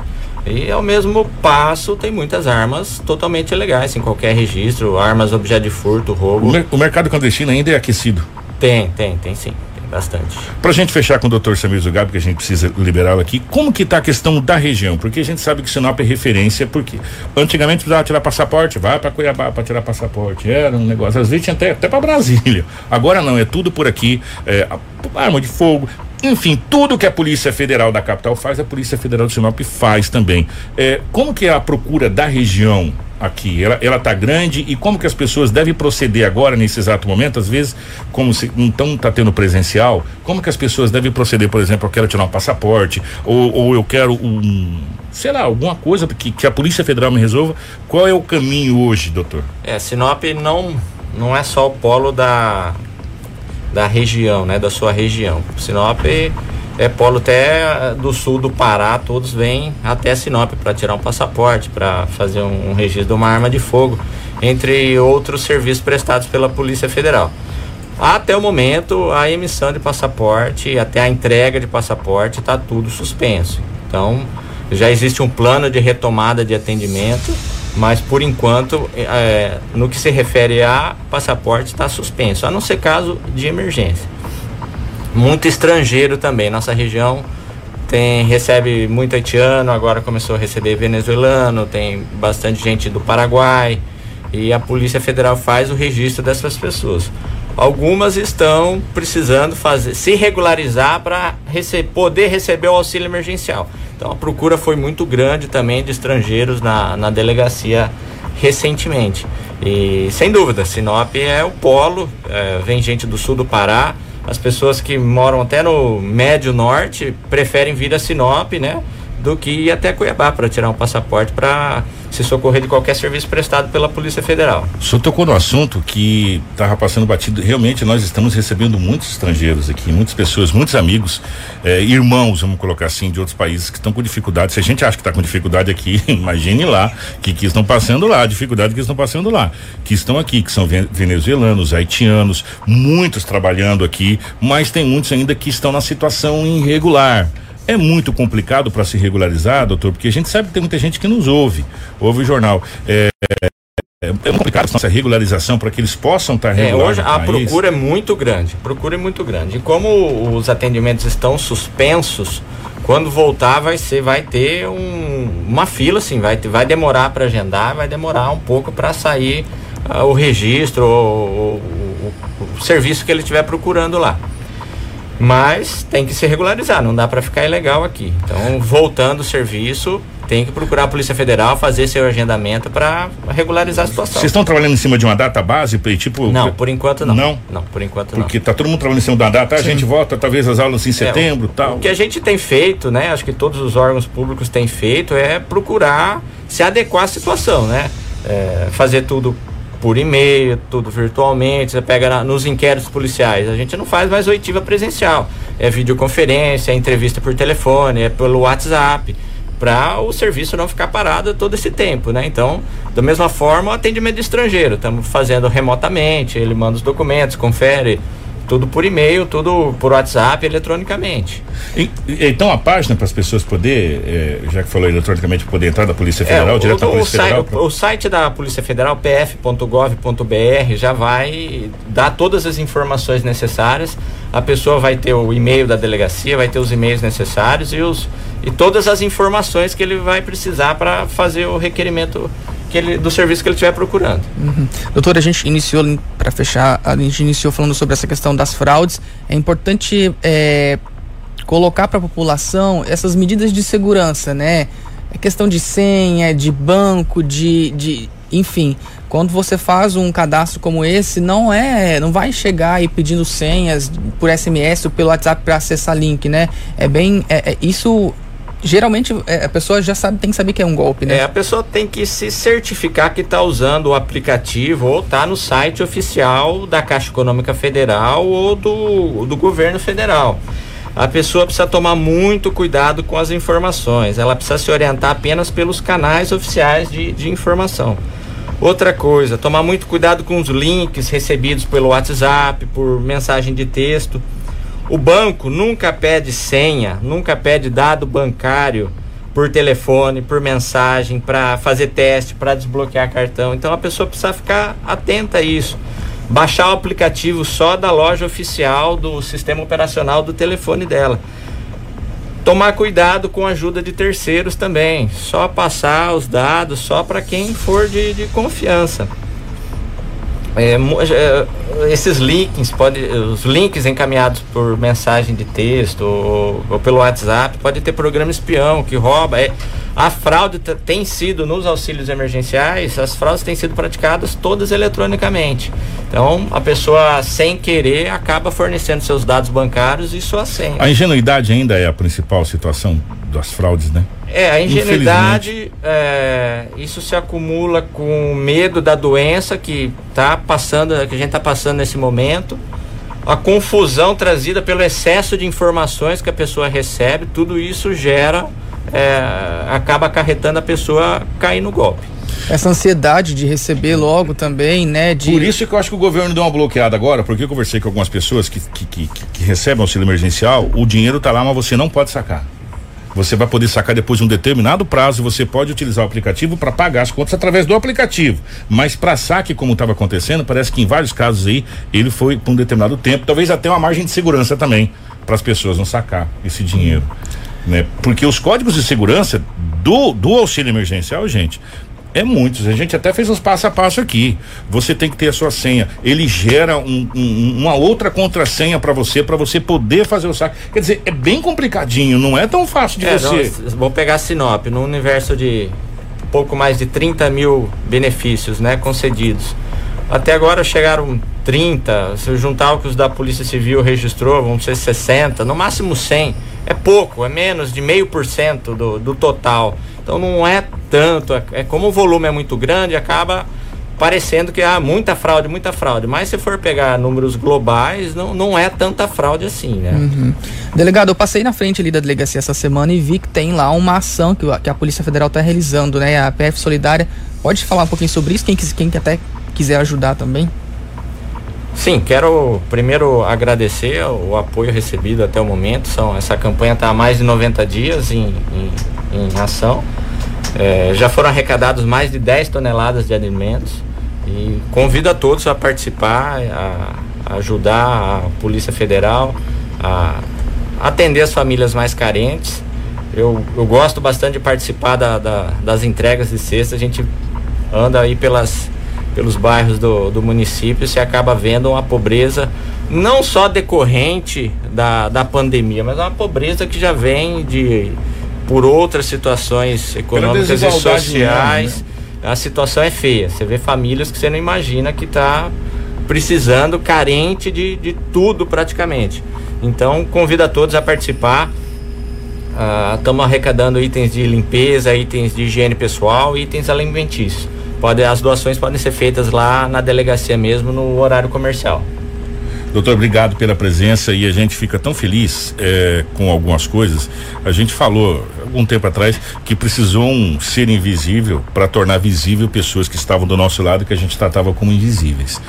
E ao mesmo passo tem muitas armas totalmente ilegais, em qualquer registro, armas objeto de furto, O, roubo. mer- o mercado clandestino ainda é aquecido. Tem, tem, tem sim, bastante. Pra gente fechar com o doutor Samir Zugabi, que a gente precisa liberá-lo aqui, como que tá a questão da região? Porque a gente sabe que Sinop é referência, porque antigamente precisava tirar passaporte, vai pra Cuiabá pra tirar passaporte, era um negócio, às vezes até, até pra Brasília. Agora não, é tudo por aqui, é, a- arma de fogo, enfim, tudo que a Polícia Federal da capital faz, a Polícia Federal de Sinop faz também. É, como que é a procura da região aqui? Ela, ela tá grande e como que as pessoas devem proceder agora, nesse exato momento? Às vezes, como se então tá tendo presencial, como que as pessoas devem proceder? Por exemplo, eu quero tirar um passaporte, ou, ou eu quero um, sei lá, alguma coisa que, que a Polícia Federal me resolva. Qual é o caminho hoje, doutor? É, Sinop não, não é só o polo da, da região, né? Da sua região. Sinop é polo até do sul do Pará, todos vêm até Sinop para tirar um passaporte, para fazer um, um registro de uma arma de fogo, entre outros serviços prestados pela Polícia Federal. Até o momento, a emissão de passaporte, até a entrega de passaporte, está tudo suspenso. Então, já existe um plano de retomada de atendimento, mas por enquanto, é, no que se refere a passaporte, está suspenso, a não ser caso de emergência. Muito estrangeiro também. Nossa região tem recebe muito haitiano, agora começou a receber venezuelano, tem bastante gente do Paraguai e a Polícia Federal faz o registro dessas pessoas. Algumas estão precisando fazer, se regularizar para rece poder receber o auxílio emergencial. Então a procura foi muito grande também de estrangeiros na, na delegacia recentemente. E sem dúvida, Sinop é o polo, é, vem gente do sul do Pará, as pessoas que moram até no médio norte preferem vir a Sinop, né? Do que ir até Cuiabá para tirar um passaporte para se socorrer de qualquer serviço prestado pela Polícia Federal. O senhor tocou no assunto que estava passando batido. Realmente, nós estamos recebendo muitos estrangeiros aqui, muitas pessoas, muitos amigos, eh, irmãos, vamos colocar assim, de outros países que estão com dificuldade. Se a gente acha que está com dificuldade aqui, imagine lá, que, que estão passando lá, a dificuldade que estão passando lá. Que estão aqui, que são ven- venezuelanos, haitianos, muitos trabalhando aqui, mas tem muitos ainda que estão na situação irregular. É muito complicado para se regularizar, doutor, porque a gente sabe que tem muita gente que nos ouve, ouve o jornal. É, é, é complicado essa regularização para que eles possam estar É, regulares hoje a procura é muito grande. Procura é muito grande. E como os atendimentos estão suspensos, quando voltar vai ser, vai ter um- uma fila, assim, vai, vai demorar para agendar, vai demorar um pouco para sair ah, o registro, o, o- o- o serviço que ele estiver procurando lá. Mas tem que se regularizar, não dá para ficar ilegal aqui. Então, voltando o serviço, tem que procurar a Polícia Federal, fazer seu agendamento para regularizar a situação. Vocês estão trabalhando em cima de uma data base, tipo? Não, por enquanto não. Não? Não, por enquanto não. Porque tá todo mundo trabalhando em cima de uma data, a gente volta talvez às aulas em setembro, É, tal. O que a gente tem feito, né? Acho que todos os órgãos públicos têm feito é procurar se adequar à situação, né? É, fazer tudo por e-mail, tudo virtualmente. Você pega na- nos inquéritos policiais, a gente não faz mais oitiva presencial. É videoconferência, é entrevista por telefone, é pelo WhatsApp, para o serviço não ficar parado todo esse tempo, né? Então, da mesma forma, o atendimento estrangeiro, estamos fazendo remotamente, ele manda os documentos, confere tudo por e-mail, tudo por WhatsApp, eletronicamente. E- então a página para as pessoas poder, eh, já que falou eletronicamente, poder entrar da Polícia Federal, É, o, direto da o, Polícia site, Federal. o, o site da Polícia Federal, pf.gov.br, já vai dar todas as informações necessárias. A pessoa vai ter o e-mail da delegacia, vai ter os e-mails necessários e, os, e todas as informações que ele vai precisar para fazer o requerimento que ele, do serviço que ele estiver procurando. Uhum. Doutor, a gente iniciou, para fechar, a gente iniciou falando sobre essa questão das fraudes. É importante é, colocar para a população essas medidas de segurança, né? É questão de senha, de banco, de, de enfim, quando você faz um cadastro como esse, não é, não vai chegar aí pedindo senhas por SMS ou pelo WhatsApp para acessar link, né? É bem, é, é, isso geralmente é, a pessoa já sabe, tem que saber que é um golpe, né? É, a pessoa tem que se certificar que está usando o aplicativo ou está no site oficial da Caixa Econômica Federal ou do, do governo federal. A pessoa precisa tomar muito cuidado com as informações, ela precisa se orientar apenas pelos canais oficiais de, de informação. Outra coisa, tomar muito cuidado com os links recebidos pelo WhatsApp, por mensagem de texto. O banco nunca pede senha, nunca pede dado bancário por telefone, por mensagem, para fazer teste, para desbloquear cartão. Então a pessoa precisa ficar atenta a isso. Baixar o aplicativo só da loja oficial do sistema operacional do telefone dela. Tomar cuidado com a ajuda de terceiros também. Só passar os dados só para quem for de, de confiança. É, é, esses links pode, os links encaminhados por mensagem de texto ou, ou pelo WhatsApp pode ter programa espião que rouba. É, a fraude tem sido nos auxílios emergenciais, as fraudes têm sido praticadas todas eletronicamente. Então a pessoa sem querer acaba fornecendo seus dados bancários e sua senha. A ingenuidade ainda é a principal situação das fraudes, né? É, a ingenuidade, é, isso se acumula com o medo da doença que tá passando, que a gente está passando nesse momento, a confusão trazida pelo excesso de informações que a pessoa recebe, tudo isso gera, é, acaba acarretando a pessoa cair no golpe. Essa ansiedade de receber logo também, né? De... Por isso que eu acho que o governo deu uma bloqueada agora, porque eu conversei com algumas pessoas que, que, que, que recebem auxílio emergencial, o dinheiro está lá, mas você não pode sacar. Você vai poder sacar depois de um determinado prazo. Você pode utilizar o aplicativo para pagar as contas através do aplicativo. Mas para saque, como estava acontecendo, parece que em vários casos aí ele foi por um determinado tempo, talvez até uma margem de segurança também para as pessoas não sacar esse dinheiro, né? Porque os códigos de segurança do, do auxílio emergencial, gente, é muitos. A gente até fez uns passo a passo aqui. Você tem que ter a sua senha. Ele gera um, um, uma outra contrassenha para você, para você poder fazer o saque. Quer dizer, é bem complicadinho. Não é tão fácil de é, você. Não, vou pegar a Sinop no universo de pouco mais de 30 mil benefícios, né, concedidos. Até agora chegaram 30. Se eu juntar o que os da Polícia Civil registrou, vão ser 60, no máximo 100. É pouco, é menos de meio por cento do, total. Então não é tanto, é, é, como o volume é muito grande, acaba parecendo que há muita fraude, muita fraude. Mas se for pegar números globais, não, não é tanta fraude assim, né? Uhum. Delegado, eu passei na frente ali da delegacia essa semana e vi que tem lá uma ação que, que a Polícia Federal está realizando, né? A PF Solidária. Pode falar um pouquinho sobre isso? Quem, quem até quiser ajudar também? Sim, quero primeiro agradecer o apoio recebido até o momento. São, essa campanha está há mais de 90 dias em, em, em ação. É, já foram arrecadados mais de 10 toneladas de alimentos e convido a todos a participar, a, ajudar a Polícia Federal a atender as famílias mais carentes. Eu, eu gosto bastante de participar da, da, das entregas de cesta. A gente anda aí pelas, pelos bairros do, do município se acaba vendo uma pobreza não só decorrente da, da pandemia, mas uma pobreza que já vem de por outras situações econômicas e sociais. Mesmo, né? A situação é feia. Você vê famílias que você não imagina que está precisando, carente de, de tudo praticamente. Então, convido a todos a participar. Estamos uh, arrecadando itens de limpeza, itens de higiene pessoal, itens alimentícios. Pode, as doações podem ser feitas lá na delegacia mesmo, no horário comercial. Doutor, obrigado pela presença e a gente fica tão feliz é, com algumas coisas. A gente falou algum tempo atrás que precisou um ser invisível para tornar visível pessoas que estavam do nosso lado que a gente tratava como invisíveis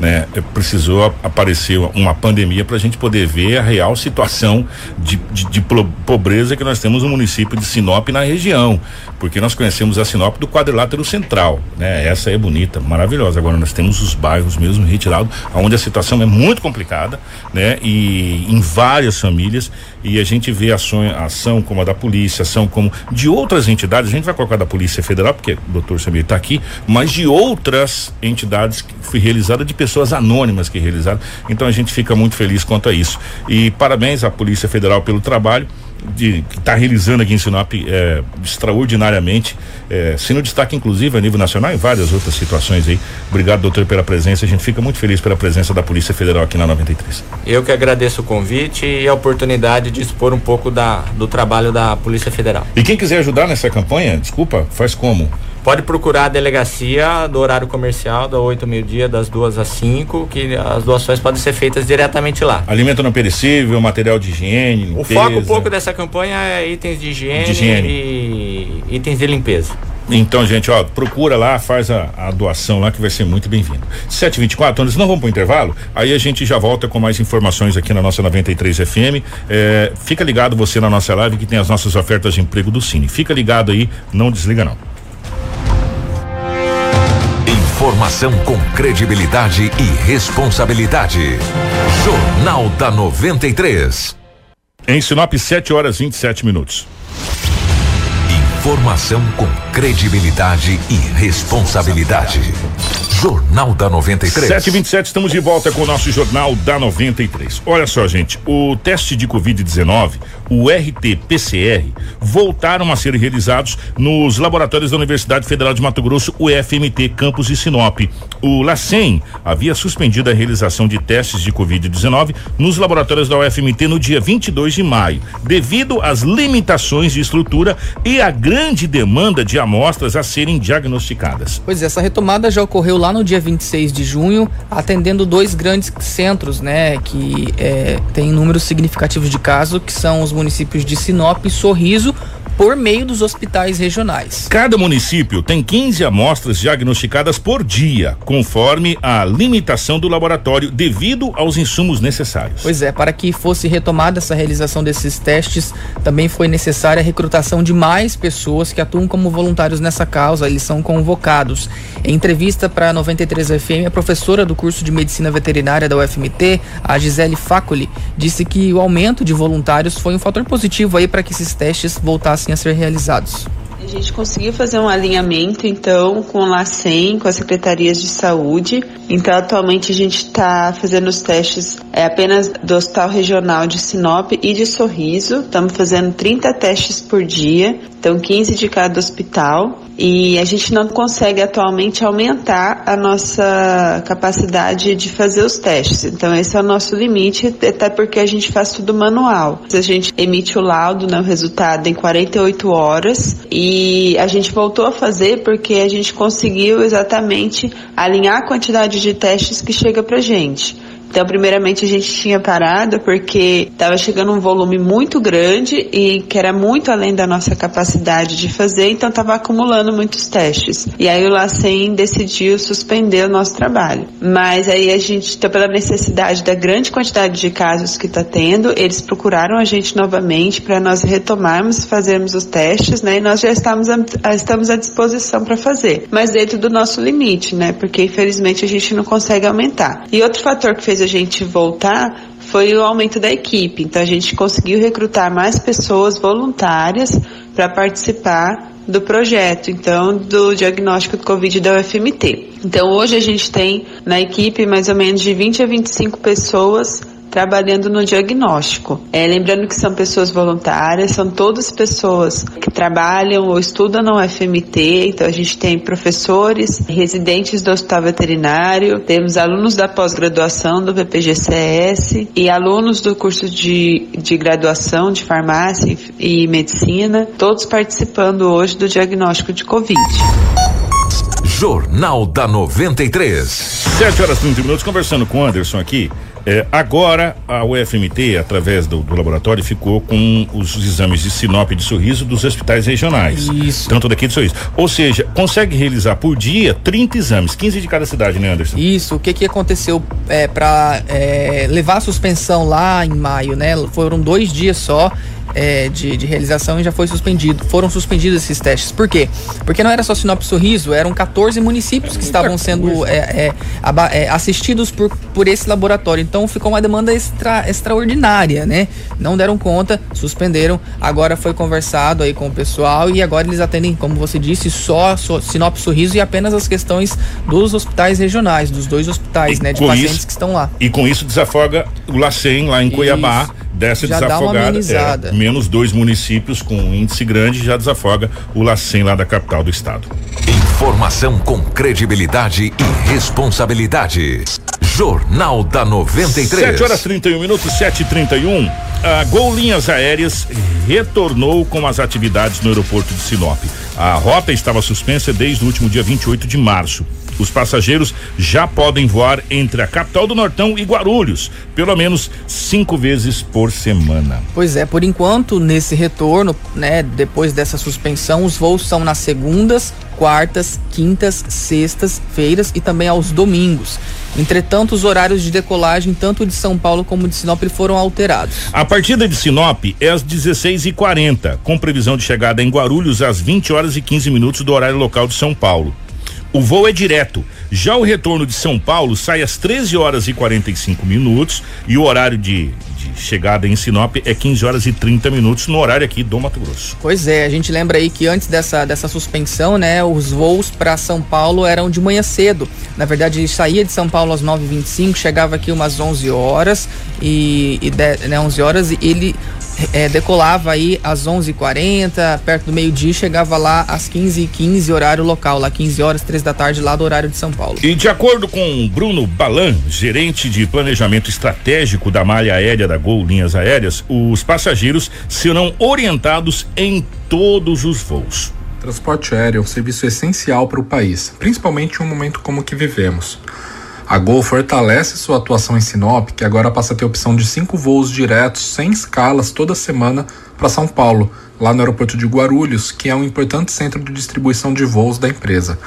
né? Precisou aparecer uma pandemia para a gente poder ver a real situação de, de, de, pobreza que nós temos no município de Sinop na região, porque nós conhecemos a Sinop do quadrilátero central, né? Essa é bonita, maravilhosa. Agora nós temos os bairros mesmo retirados, onde a situação é muito complicada, né? E em várias famílias e a gente vê ação, ação como a da polícia, ação como de outras entidades, a gente vai colocar da Polícia Federal, porque o doutor Samir está aqui, mas de outras entidades que foi realizada de pessoas anônimas que realizaram. Então a gente fica muito feliz quanto a isso. E parabéns à Polícia Federal pelo trabalho de, que está realizando aqui em Sinop é, extraordinariamente, é, sendo destaque inclusive a nível nacional e várias outras situações aí. Obrigado, doutor, pela presença. A gente fica muito feliz pela presença da Polícia Federal aqui na 93. Eu que agradeço o convite e a oportunidade de expor um pouco da, do trabalho da Polícia Federal. E quem quiser ajudar nessa campanha, desculpa, faz como? Pode procurar a delegacia do horário comercial, da 8 ao meio-dia, das duas às 5, que as doações podem ser feitas diretamente lá. Alimento não perecível, material de higiene. Limpeza. O foco um pouco dessa campanha é itens de higiene, de higiene. e itens de limpeza. Então, gente, ó, procura lá, faz a, a doação lá que vai ser muito bem-vindo. 724, nós não vamos para o intervalo, aí a gente já volta com mais informações aqui na nossa 93 FM. É, fica ligado você na nossa live que tem as nossas ofertas de emprego do Cine. Fica ligado aí, não desliga não. Informação com credibilidade e responsabilidade. Jornal da 93. Em Sinop, 7 horas 27 minutos. Informação com credibilidade e responsabilidade. Jornal da 93. 727, estamos de volta com o nosso Jornal da 93. Olha só, gente, o teste de Covid-19, o RT-PCR, voltaram a ser realizados nos laboratórios da Universidade Federal de Mato Grosso, o FMT Campus de Sinop. O LACEN havia suspendido a realização de testes de Covid-19 nos laboratórios da UFMT no dia 22 de maio, devido às limitações de estrutura e a grande demanda de amostras a serem diagnosticadas. Pois é, essa retomada já ocorreu lá no dia 26 de junho, atendendo dois grandes centros, né, que é, tem números significativos de casos, que são os municípios de Sinop e Sorriso, por meio dos hospitais regionais. Cada município tem 15 amostras diagnosticadas por dia, conforme a limitação do laboratório devido aos insumos necessários. Pois é, para que fosse retomada essa realização desses testes, também foi necessária a recrutação de mais pessoas que atuam como voluntários nessa causa, eles são convocados. Em entrevista para a 93 FM, a professora do curso de Medicina Veterinária da UFMT, a Gisele Facoli, disse que o aumento de voluntários foi um fator positivo aí para que esses testes voltassem a ser realizados. A gente conseguiu fazer um alinhamento, então, com o LACEN, com as secretarias de saúde. Então, atualmente, a gente está fazendo os testes é, apenas do Hospital Regional de Sinop e de Sorriso. Estamos fazendo 30 testes por dia, então 15 de cada hospital. E a gente não consegue atualmente aumentar a nossa capacidade de fazer os testes. Então, esse é o nosso limite, até porque a gente faz tudo manual. A gente emite o laudo, né, o resultado, em 48 horas. E a gente voltou a fazer porque a gente conseguiu exatamente alinhar a quantidade de testes que chega pra gente. Então, primeiramente, a gente tinha parado porque estava chegando um volume muito grande e que era muito além da nossa capacidade de fazer, então estava acumulando muitos testes. E aí o LACEN decidiu suspender o nosso trabalho. Mas aí a gente, então, pela necessidade da grande quantidade de casos que está tendo, eles procuraram a gente novamente para nós retomarmos, fazermos os testes, né? E nós já estamos, estamos à disposição para fazer. Mas dentro do nosso limite, né? Porque infelizmente a gente não consegue aumentar. E outro fator que fez a gente voltar foi o aumento da equipe. Então a gente conseguiu recrutar mais pessoas voluntárias para participar do projeto, então do diagnóstico de Covid da UFMT. Então hoje a gente tem na equipe mais ou menos de 20 a 25 pessoas trabalhando no diagnóstico. É, lembrando que são pessoas voluntárias, são todas pessoas que trabalham ou estudam no UFMT, então a gente tem professores, residentes do hospital veterinário, temos alunos da pós-graduação do VPGCS e alunos do curso de, de graduação de farmácia e medicina, todos participando hoje do diagnóstico de Covid. Jornal da 93. 7 horas e 30 minutos, conversando com o Anderson aqui. É, agora a UFMT, através do, do, laboratório, ficou com os exames de Sinop de sorriso dos hospitais regionais. Isso. Tanto daqui de sorriso. Ou seja, consegue realizar por dia 30 exames, 15 de cada cidade, né, Anderson? Isso. O que que aconteceu é, para é, levar a suspensão lá em maio, né? Foram dois dias só é, de, de, realização e já foi suspendido. Foram suspendidos esses testes. Por quê? Porque não era só Sinop Sorriso, eram 14 municípios que estavam sendo é, é, é, assistidos por, por esse laboratório. Então ficou uma demanda extra, extraordinária, né? Não deram conta, suspenderam. Agora foi conversado aí com o pessoal e agora eles atendem, como você disse, só, só Sinop Sorriso e apenas as questões dos hospitais regionais, dos dois hospitais, e né? De pacientes isso, que estão lá. E com isso desafoga o LACEN lá em isso. Dessa Já dá uma desafogada. amenizada. é, menos dois municípios com um índice grande já desafoga o Lacem lá da capital do estado. Informação com credibilidade e responsabilidade. Jornal da 93. 7 horas 31 minutos, 7 e 31 A Gol Linhas Aéreas retornou com as atividades no aeroporto de Sinop. A rota estava suspensa desde o último dia 28 de março. Os passageiros já podem voar entre a capital do Nortão e Guarulhos, pelo menos cinco vezes por semana. Pois é, por enquanto, nesse retorno, né, depois dessa suspensão, os voos são nas segundas, quartas, quintas, sextas, feiras e também aos domingos. Entretanto, os horários de decolagem, tanto de São Paulo como de Sinop, foram alterados. A partida de Sinop é às 16h40, com previsão de chegada em Guarulhos às 20 horas e 15 minutos do horário local de São Paulo. O voo é direto. Já o retorno de São Paulo sai às 13 horas e 45 minutos e o horário de, de chegada em Sinop é 15 horas e 30 minutos no horário aqui do Mato Grosso. Pois é, a gente lembra aí que antes dessa, dessa suspensão, né, os voos para São Paulo eram de manhã cedo. Na verdade, saía de São Paulo às 9h25, chegava aqui umas 11 horas e, e de, né, 11 horas e ele é, decolava aí às 11h40, perto do meio-dia, chegava lá às 15h15, horário local, lá 15 horas, 3 da tarde, lá do horário de São Paulo. E de acordo com Bruno Balan, gerente de planejamento estratégico da malha aérea da Gol Linhas Aéreas, os passageiros serão orientados em todos os voos. Transporte aéreo é um serviço essencial para o país, principalmente em um momento como o que vivemos. A Gol fortalece sua atuação em Sinop, que agora passa a ter opção de cinco voos diretos, sem escalas, toda semana para São Paulo, lá no aeroporto de Guarulhos, que é um importante centro de distribuição de voos da empresa.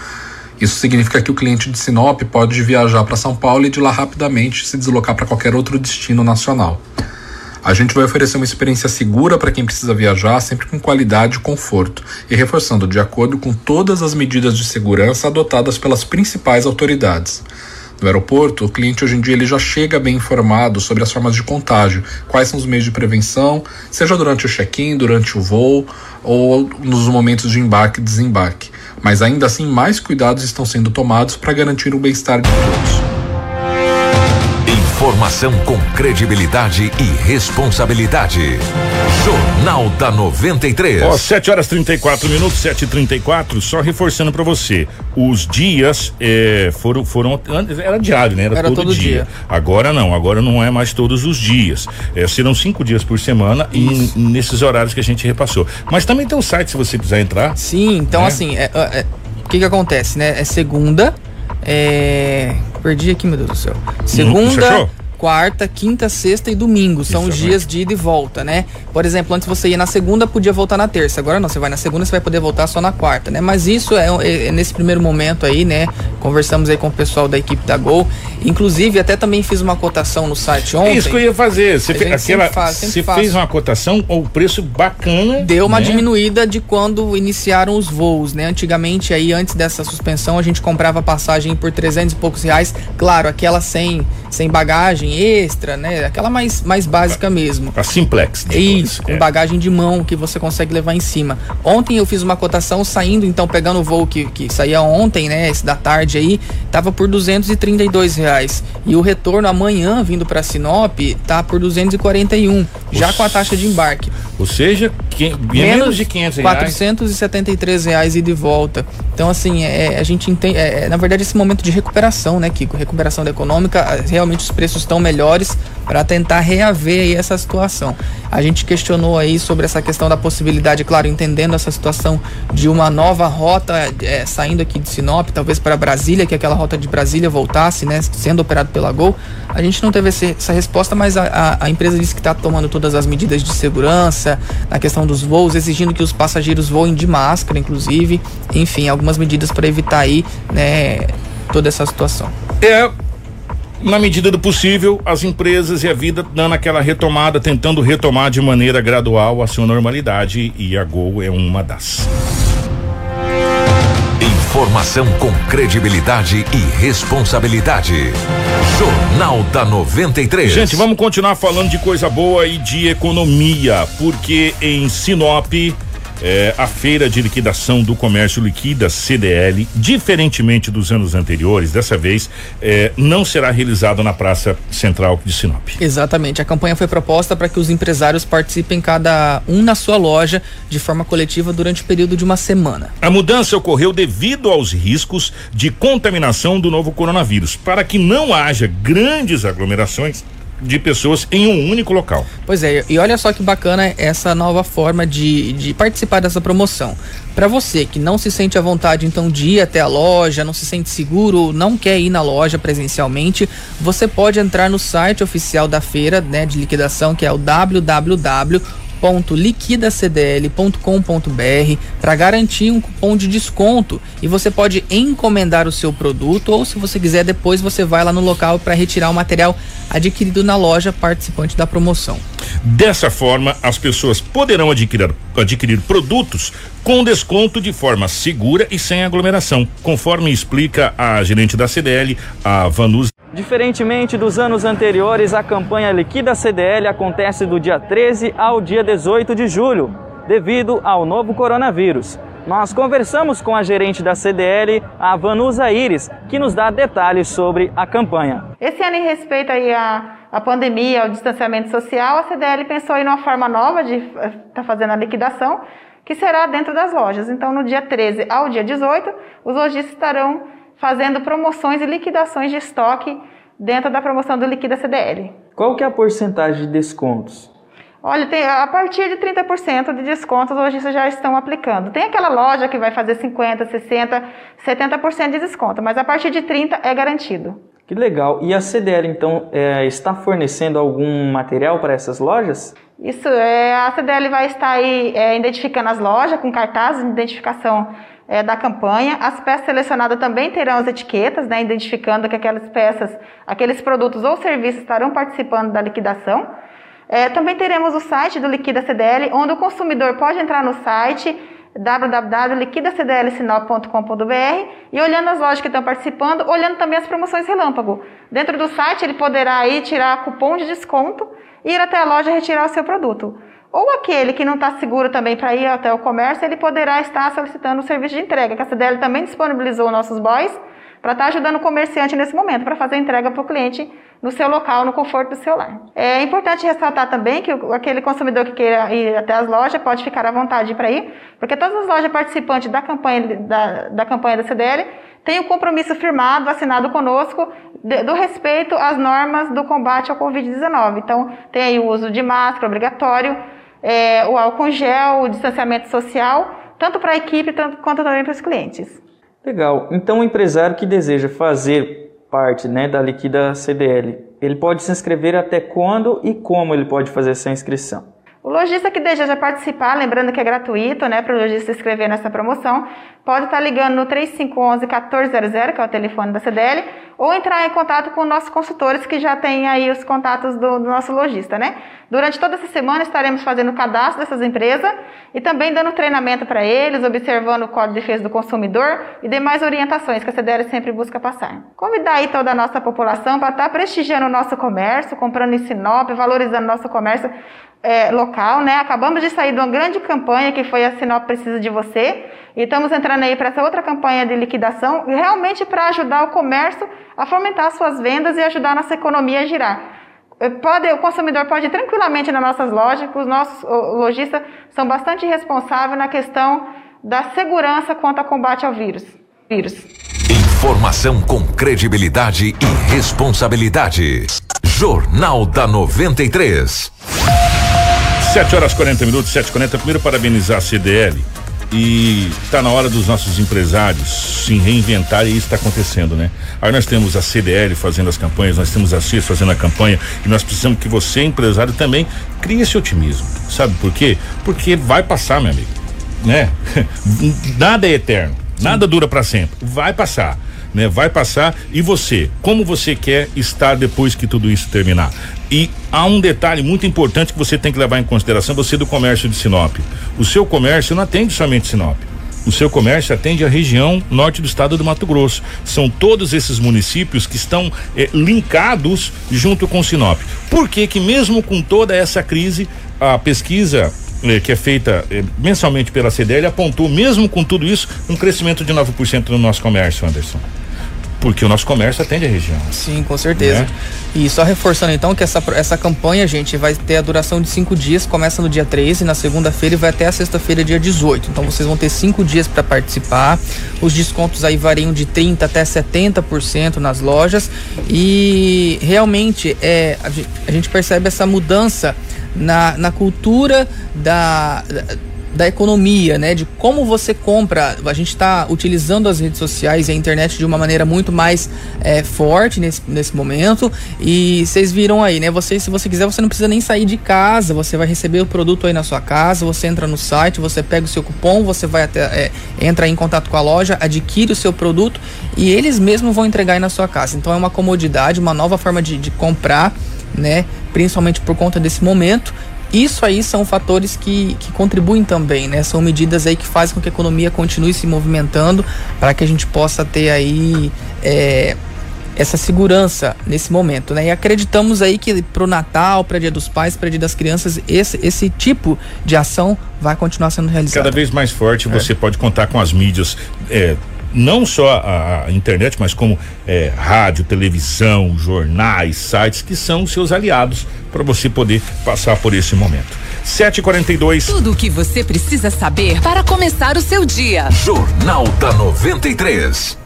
Isso significa que o cliente de Sinop pode viajar para São Paulo e de lá rapidamente se deslocar para qualquer outro destino nacional. A gente vai oferecer uma experiência segura para quem precisa viajar, sempre com qualidade e conforto, e reforçando de acordo com todas as medidas de segurança adotadas pelas principais autoridades. No aeroporto, o cliente hoje em dia ele já chega bem informado sobre as formas de contágio, quais são os meios de prevenção, seja durante o check-in, durante o voo ou nos momentos de embarque e desembarque. Mas ainda assim, mais cuidados estão sendo tomados para garantir o bem-estar de todos. Informação com credibilidade e responsabilidade. Jornal da 93. Ó, 7 horas 34 minutos, 7 e 34 só reforçando para você. Os dias eh, foram, foram. antes Era diário, né? Era, Era todo, todo dia. dia. Agora não, agora não é mais todos os dias. Eh, serão cinco dias por semana e nesses horários que a gente repassou. Mas também tem o site se você quiser entrar. Sim, então Né? assim, é, é, é, o que que acontece, né? É segunda, é... Perdi aqui, meu Deus do céu. Segunda, achou? Quarta, quinta, sexta e domingo. São os Isso, dias de ida e volta, né? Por exemplo, antes você ia na segunda, podia voltar na terça. Agora não, você vai na segunda, você vai poder voltar só na quarta, né? Mas isso é, é- é nesse primeiro momento aí, né? Conversamos aí com o pessoal da equipe da Gol. Inclusive, até também fiz uma cotação no site ontem. É isso que eu ia fazer. Você fe- aquela, faz, você fez uma cotação, o preço bacana. Deu uma né? diminuída de quando iniciaram os voos, né? Antigamente, aí, antes dessa suspensão, a gente comprava passagem por 300 e poucos reais. Claro, aquela sem, sem bagagem extra, né? Aquela mais, mais básica mesmo. A Simplex. de Isso, com é. bagagem de mão que você consegue levar em cima. Ontem eu fiz uma cotação saindo, então, pegando o voo que, que saía ontem, né? Esse da tarde aí, tava por 232 reais. E o retorno amanhã, vindo pra Sinop, tá por 241, já com a taxa de embarque. Ou seja, que, menos, de 500 reais. 473 reais e de volta. Então, assim, é, a gente entende. É, é, na verdade, esse momento de recuperação, né, Kiko? Recuperação da econômica, realmente os preços estão melhores para tentar reaver essa situação. A gente questionou aí sobre essa questão da possibilidade, claro, entendendo essa situação de uma nova rota é, saindo aqui de Sinop, talvez para Brasília, que aquela rota de Brasília voltasse, né, sendo operado pela Gol. A gente não teve essa resposta, mas a, a- a empresa disse que está tomando todas as medidas de segurança na questão dos voos, exigindo que os passageiros voem de máscara, inclusive. Enfim, algumas medidas para evitar aí, né, toda essa situação. É, na medida do possível, as empresas e a vida dando aquela retomada, tentando retomar de maneira gradual a sua normalidade e a Gol é uma das. Informação com credibilidade e responsabilidade. Jornal da 93. Gente, vamos continuar falando de coisa boa e de economia, porque em Sinop É, a feira de liquidação do comércio liquida CDL, diferentemente dos anos anteriores, dessa vez é, não será realizada na Praça Central de Sinop. Exatamente. A campanha foi proposta para que os empresários participem cada um na sua loja de forma coletiva durante o período de uma semana. A mudança ocorreu devido aos riscos de contaminação do novo coronavírus, para que não haja grandes aglomerações de pessoas em um único local. Pois é, e olha só que bacana essa nova forma de, de participar dessa promoção. Para você que não se sente à vontade então de ir até a loja, não se sente seguro, não quer ir na loja presencialmente, você pode entrar no site oficial da feira, né, de liquidação, que é o www www.liquidacdl.com.br para garantir um cupom de desconto e você pode encomendar o seu produto ou se você quiser depois você vai lá no local para retirar o material adquirido na loja participante da promoção. Dessa forma, as pessoas poderão adquirir, adquirir produtos com desconto de forma segura e sem aglomeração, conforme explica a gerente da CDL, a Vanus. Diferentemente dos anos anteriores, a campanha Liquida CDL acontece do dia 13 ao dia 18 de julho, devido ao novo coronavírus. Nós conversamos com a gerente da CDL, a Vanusa Iris, que nos dá detalhes sobre a campanha. Esse ano, em respeito aí à, à pandemia, ao distanciamento social, a CDL pensou em uma forma nova de estar tá fazendo a liquidação, que será dentro das lojas. Então, no dia 13 ao dia 18, os lojistas estarão fazendo promoções e liquidações de estoque dentro da promoção do Liquida CDL. Qual que é a porcentagem de descontos? Olha, tem, a partir de 30% de descontos hoje vocês já estão aplicando. Tem aquela loja que vai fazer 50, 60, 70% de desconto, mas a partir de 30 é garantido. Que legal. E a CDL então é, está fornecendo algum material para essas lojas? Isso, é, a CDL vai estar aí é, identificando as lojas com cartazes de identificação é, da campanha. As peças selecionadas também terão as etiquetas, né, identificando que aquelas peças, aqueles produtos ou serviços estarão participando da liquidação. É, também teremos o site do Liquida CDL, onde o consumidor pode entrar no site www.liquidacdlsinop.com.br e olhando as lojas que estão participando, olhando também as promoções relâmpago. Dentro do site ele poderá aí tirar cupom de desconto e ir até a loja retirar o seu produto. Ou aquele que não está seguro também para ir até o comércio, ele poderá estar solicitando o serviço de entrega, que a CDL também disponibilizou nossos boys para estar tá ajudando o comerciante nesse momento, para fazer a entrega para o cliente no seu local, no conforto do seu lar. É importante ressaltar também que aquele consumidor que queira ir até as lojas pode ficar à vontade para ir, porque todas as lojas participantes da campanha da, da campanha da CDL têm um compromisso firmado, assinado conosco, de, do respeito às normas do combate ao Covid-19. Então, tem aí o uso de máscara obrigatório, é, o álcool gel, o distanciamento social, tanto para a equipe tanto, quanto também para os clientes. Legal. Então, o empresário que deseja fazer parte né, da Liquida CDL, ele pode se inscrever até quando e como ele pode fazer essa inscrição? O lojista que deseja participar, lembrando que é gratuito, né, para o lojista inscrever nessa promoção, pode estar tá ligando no 3511-1400, que é o telefone da CDL, ou entrar em contato com nossos consultores que já têm aí os contatos do, do nosso lojista, né? Durante toda essa semana estaremos fazendo o cadastro dessas empresas e também dando treinamento para eles, observando o Código de Defesa do Consumidor e demais orientações que a CDL sempre busca passar. Convidar aí toda a nossa população para estar tá prestigiando o nosso comércio, comprando em Sinop, valorizando nosso comércio é, local, né? Acabamos de sair de uma grande campanha que foi a Sinop Precisa de Você e estamos entrando aí para essa outra campanha de liquidação, realmente para ajudar o comércio a fomentar suas vendas e ajudar a nossa economia a girar. É, pode, o consumidor pode ir tranquilamente nas nossas lojas, os nossos lojistas são bastante responsáveis na questão da segurança quanto ao combate ao vírus. vírus. Informação com credibilidade e responsabilidade. Jornal da 93. 7 horas 40 minutos, 7 40 Primeiro, parabenizar a CDL. E está na hora dos nossos empresários se reinventarem e isso está acontecendo, né? Aí nós temos a CDL fazendo as campanhas, nós temos a CIS fazendo a campanha e nós precisamos que você, empresário, também crie esse otimismo. Sabe por quê? Porque vai passar, meu amigo. Né? Nada é eterno, nada dura para sempre. Vai passar né? Vai passar e você, como você quer estar depois que tudo isso terminar? E há um detalhe muito importante que você tem que levar em consideração, você do comércio de Sinop. O seu comércio não atende somente Sinop. O seu comércio atende a região norte do estado do Mato Grosso. São todos esses municípios que estão eh, linkados junto com Sinop. Por que que mesmo com toda essa crise, a pesquisa eh, que é feita eh, mensalmente pela CDL apontou, mesmo com tudo isso, um crescimento de 9% no nosso comércio, Anderson porque o nosso comércio atende a região. Sim, com certeza. Né? E só reforçando então que essa, essa campanha, gente, vai ter a duração de cinco dias, começa no dia 13, na segunda-feira e vai até a sexta-feira, dia 18. Então vocês vão ter cinco dias para participar. Os descontos aí variam de 30% até 70% nas lojas. E realmente é, a gente percebe essa mudança na, na cultura da, da da economia, né? De como você compra. A gente está utilizando as redes sociais e a internet de uma maneira muito mais é, forte nesse, nesse momento. E vocês viram aí, né? Você, se você quiser, você não precisa nem sair de casa. Você vai receber o produto aí na sua casa. Você entra no site, você pega o seu cupom, você vai até é, entra em contato com a loja, adquire o seu produto e eles mesmos vão entregar aí na sua casa. Então é uma comodidade, uma nova forma de, de comprar, né? Principalmente por conta desse momento isso aí são fatores que, que contribuem também, né? São medidas aí que fazem com que a economia continue se movimentando para que a gente possa ter aí é, essa segurança nesse momento, né? E acreditamos aí que para o Natal, para Dia dos Pais, para Dia das Crianças, esse, esse tipo de ação vai continuar sendo realizado. Cada vez mais forte, é. você pode contar com as mídias. É, não só a, a, internet, mas como é, rádio, televisão, jornais, sites que são seus aliados para você poder passar por esse momento. 742. Tudo o que você precisa saber para começar o seu dia. Jornal da 93.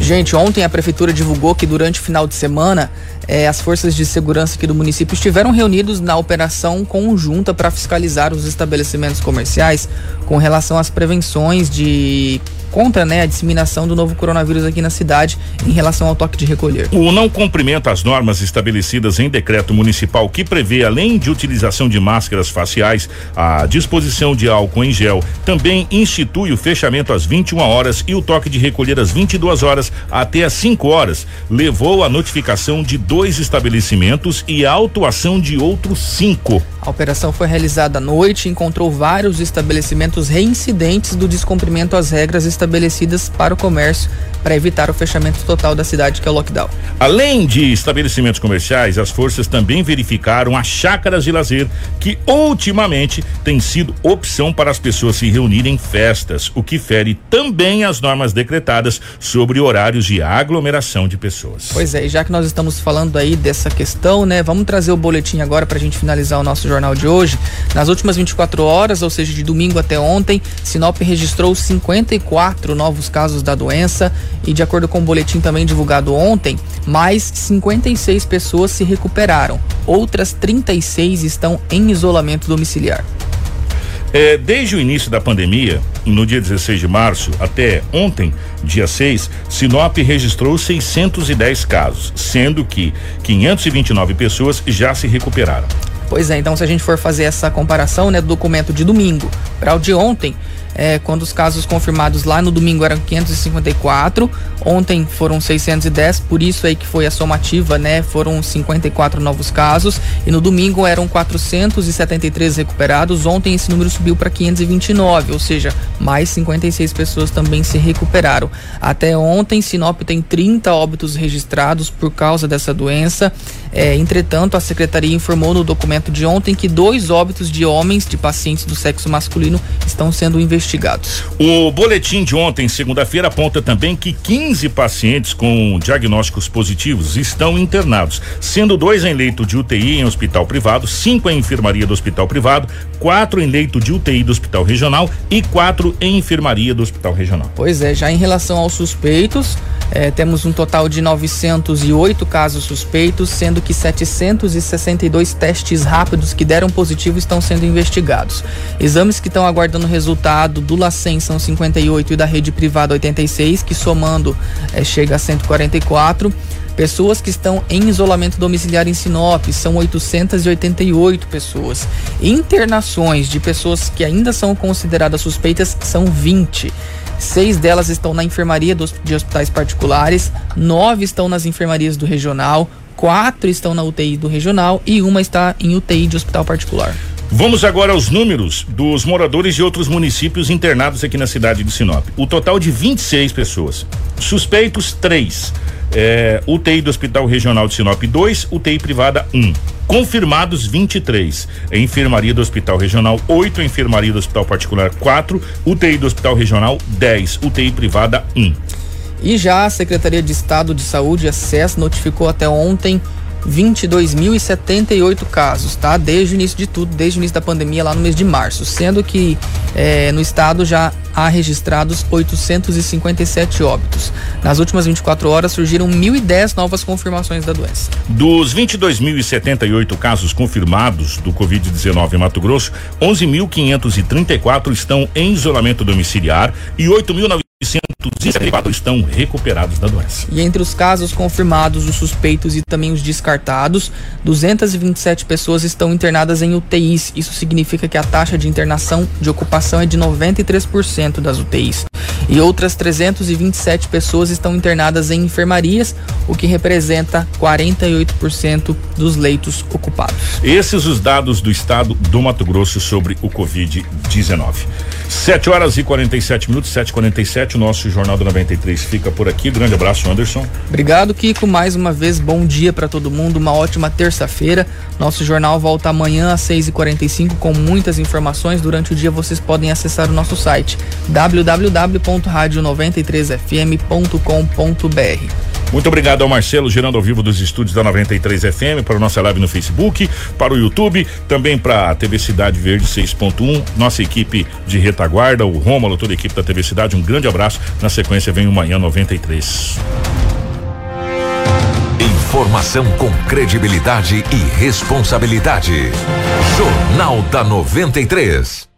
Gente, ontem a prefeitura divulgou que durante o final de semana eh, as forças de segurança aqui do município estiveram reunidos na operação conjunta para fiscalizar os estabelecimentos comerciais com relação às prevenções de contra né, a disseminação do novo coronavírus aqui na cidade em relação ao toque de recolher. O não cumprimento às normas estabelecidas em decreto municipal que prevê, além de utilização de máscaras faciais, a disposição de álcool em gel, também institui o fechamento às 21 horas e o toque de recolher às 22 horas até às 5 horas. Levou a notificação de dois estabelecimentos e a autuação de outros cinco. A operação foi realizada à noite e encontrou vários estabelecimentos reincidentes do descumprimento às regras estabelecidas para o comércio para evitar o fechamento total da cidade, que é o lockdown. Além de estabelecimentos comerciais, as forças também verificaram as chácaras de lazer, que ultimamente tem sido opção para as pessoas se reunirem em festas, o que fere também as normas decretadas sobre horários de aglomeração de pessoas. Pois é, e já que nós estamos falando aí dessa questão, né, vamos trazer o boletim agora para a gente finalizar o nosso jornal de hoje. Nas últimas 24 horas, ou seja, de domingo até ontem, Sinop registrou 54 novos casos da doença e, de acordo com o boletim também divulgado ontem, mais 56 pessoas se recuperaram. Outras 36 estão em isolamento domiciliar. É, desde o início da pandemia, no dia 16 de março até ontem, dia 6, Sinop registrou 610 casos, sendo que 529 pessoas já se recuperaram. Pois é, então se a gente for fazer essa comparação, né, do documento de domingo para o de ontem, é, quando os casos confirmados lá no domingo eram 554, ontem foram 610, por isso aí que foi a somativa, né? Foram 54 novos casos e no domingo eram 473 recuperados. Ontem esse número subiu para 529, ou seja, mais 56 pessoas também se recuperaram. Até ontem, Sinop tem 30 óbitos registrados por causa dessa doença. É, entretanto, a secretaria informou no documento de ontem que dois óbitos de homens de pacientes do sexo masculino estão sendo investigados. O boletim de ontem, segunda-feira, aponta também que 15 pacientes com diagnósticos positivos estão internados, sendo dois em leito de UTI em hospital privado, cinco em enfermaria do hospital privado, quatro em leito de UTI do hospital regional e quatro em enfermaria do hospital regional. Pois é, já em relação aos suspeitos, é, temos um total de 908 casos suspeitos, sendo que 762 testes rápidos que deram positivo estão sendo investigados. Exames que estão aguardando resultado do LACEN são 58 e da rede privada 86, que somando é, chega a 144. Pessoas que estão em isolamento domiciliar em Sinop são 888 pessoas. Internações de pessoas que ainda são consideradas suspeitas são 20. Seis delas estão na enfermaria de hospitais particulares, nove estão nas enfermarias do regional, quatro estão na UTI do regional e uma está em UTI de hospital particular. Vamos agora aos números dos moradores de outros municípios internados aqui na cidade de Sinop. O total de 26 pessoas. Suspeitos, três. É, UTI do Hospital Regional de Sinop, 2, UTI privada, 1. Um. Confirmados 23. Enfermaria do Hospital Regional 8, enfermaria do Hospital Particular 4, UTI do Hospital Regional 10, UTI privada 1. E já a Secretaria de Estado de Saúde, a SES, notificou até ontem 22.078 casos, tá? Desde o início de tudo, desde o início da pandemia lá no mês de março, sendo que eh, no estado já há registrados 857 óbitos. Nas últimas 24 horas surgiram 1.010 novas confirmações da doença. Dos 22.078 casos confirmados do Covid-19 em Mato Grosso, 11.534 estão em isolamento domiciliar e 8.900 974 estão recuperados da doença. E entre os casos confirmados, os suspeitos e também os descartados, 227 pessoas estão internadas em UTIs. Isso significa que a taxa de internação de ocupação é de 93% das UTIs. E outras 327 pessoas estão internadas em enfermarias, o que representa 48% dos leitos ocupados. Esses os dados do estado do Mato Grosso sobre o Covid-19. 7 horas e 47 minutos, 7h47. O nosso Jornal do 93 fica por aqui. Grande abraço, Anderson. Obrigado, Kiko. Mais uma vez, bom dia para todo mundo. Uma ótima terça-feira. Nosso jornal volta amanhã às 6h45 com muitas informações. Durante o dia vocês podem acessar o nosso site www.radio93fm.com.br. Muito obrigado ao Marcelo, gerando ao vivo dos estúdios da 93 FM, para a nossa live no Facebook, para o YouTube, também para a TV Cidade Verde 6.1, nossa equipe de retaguarda, o Rômulo, toda a equipe da TV Cidade. Um grande abraço. Na sequência vem o Manhã 93. Informação com credibilidade e responsabilidade. Jornal da 93.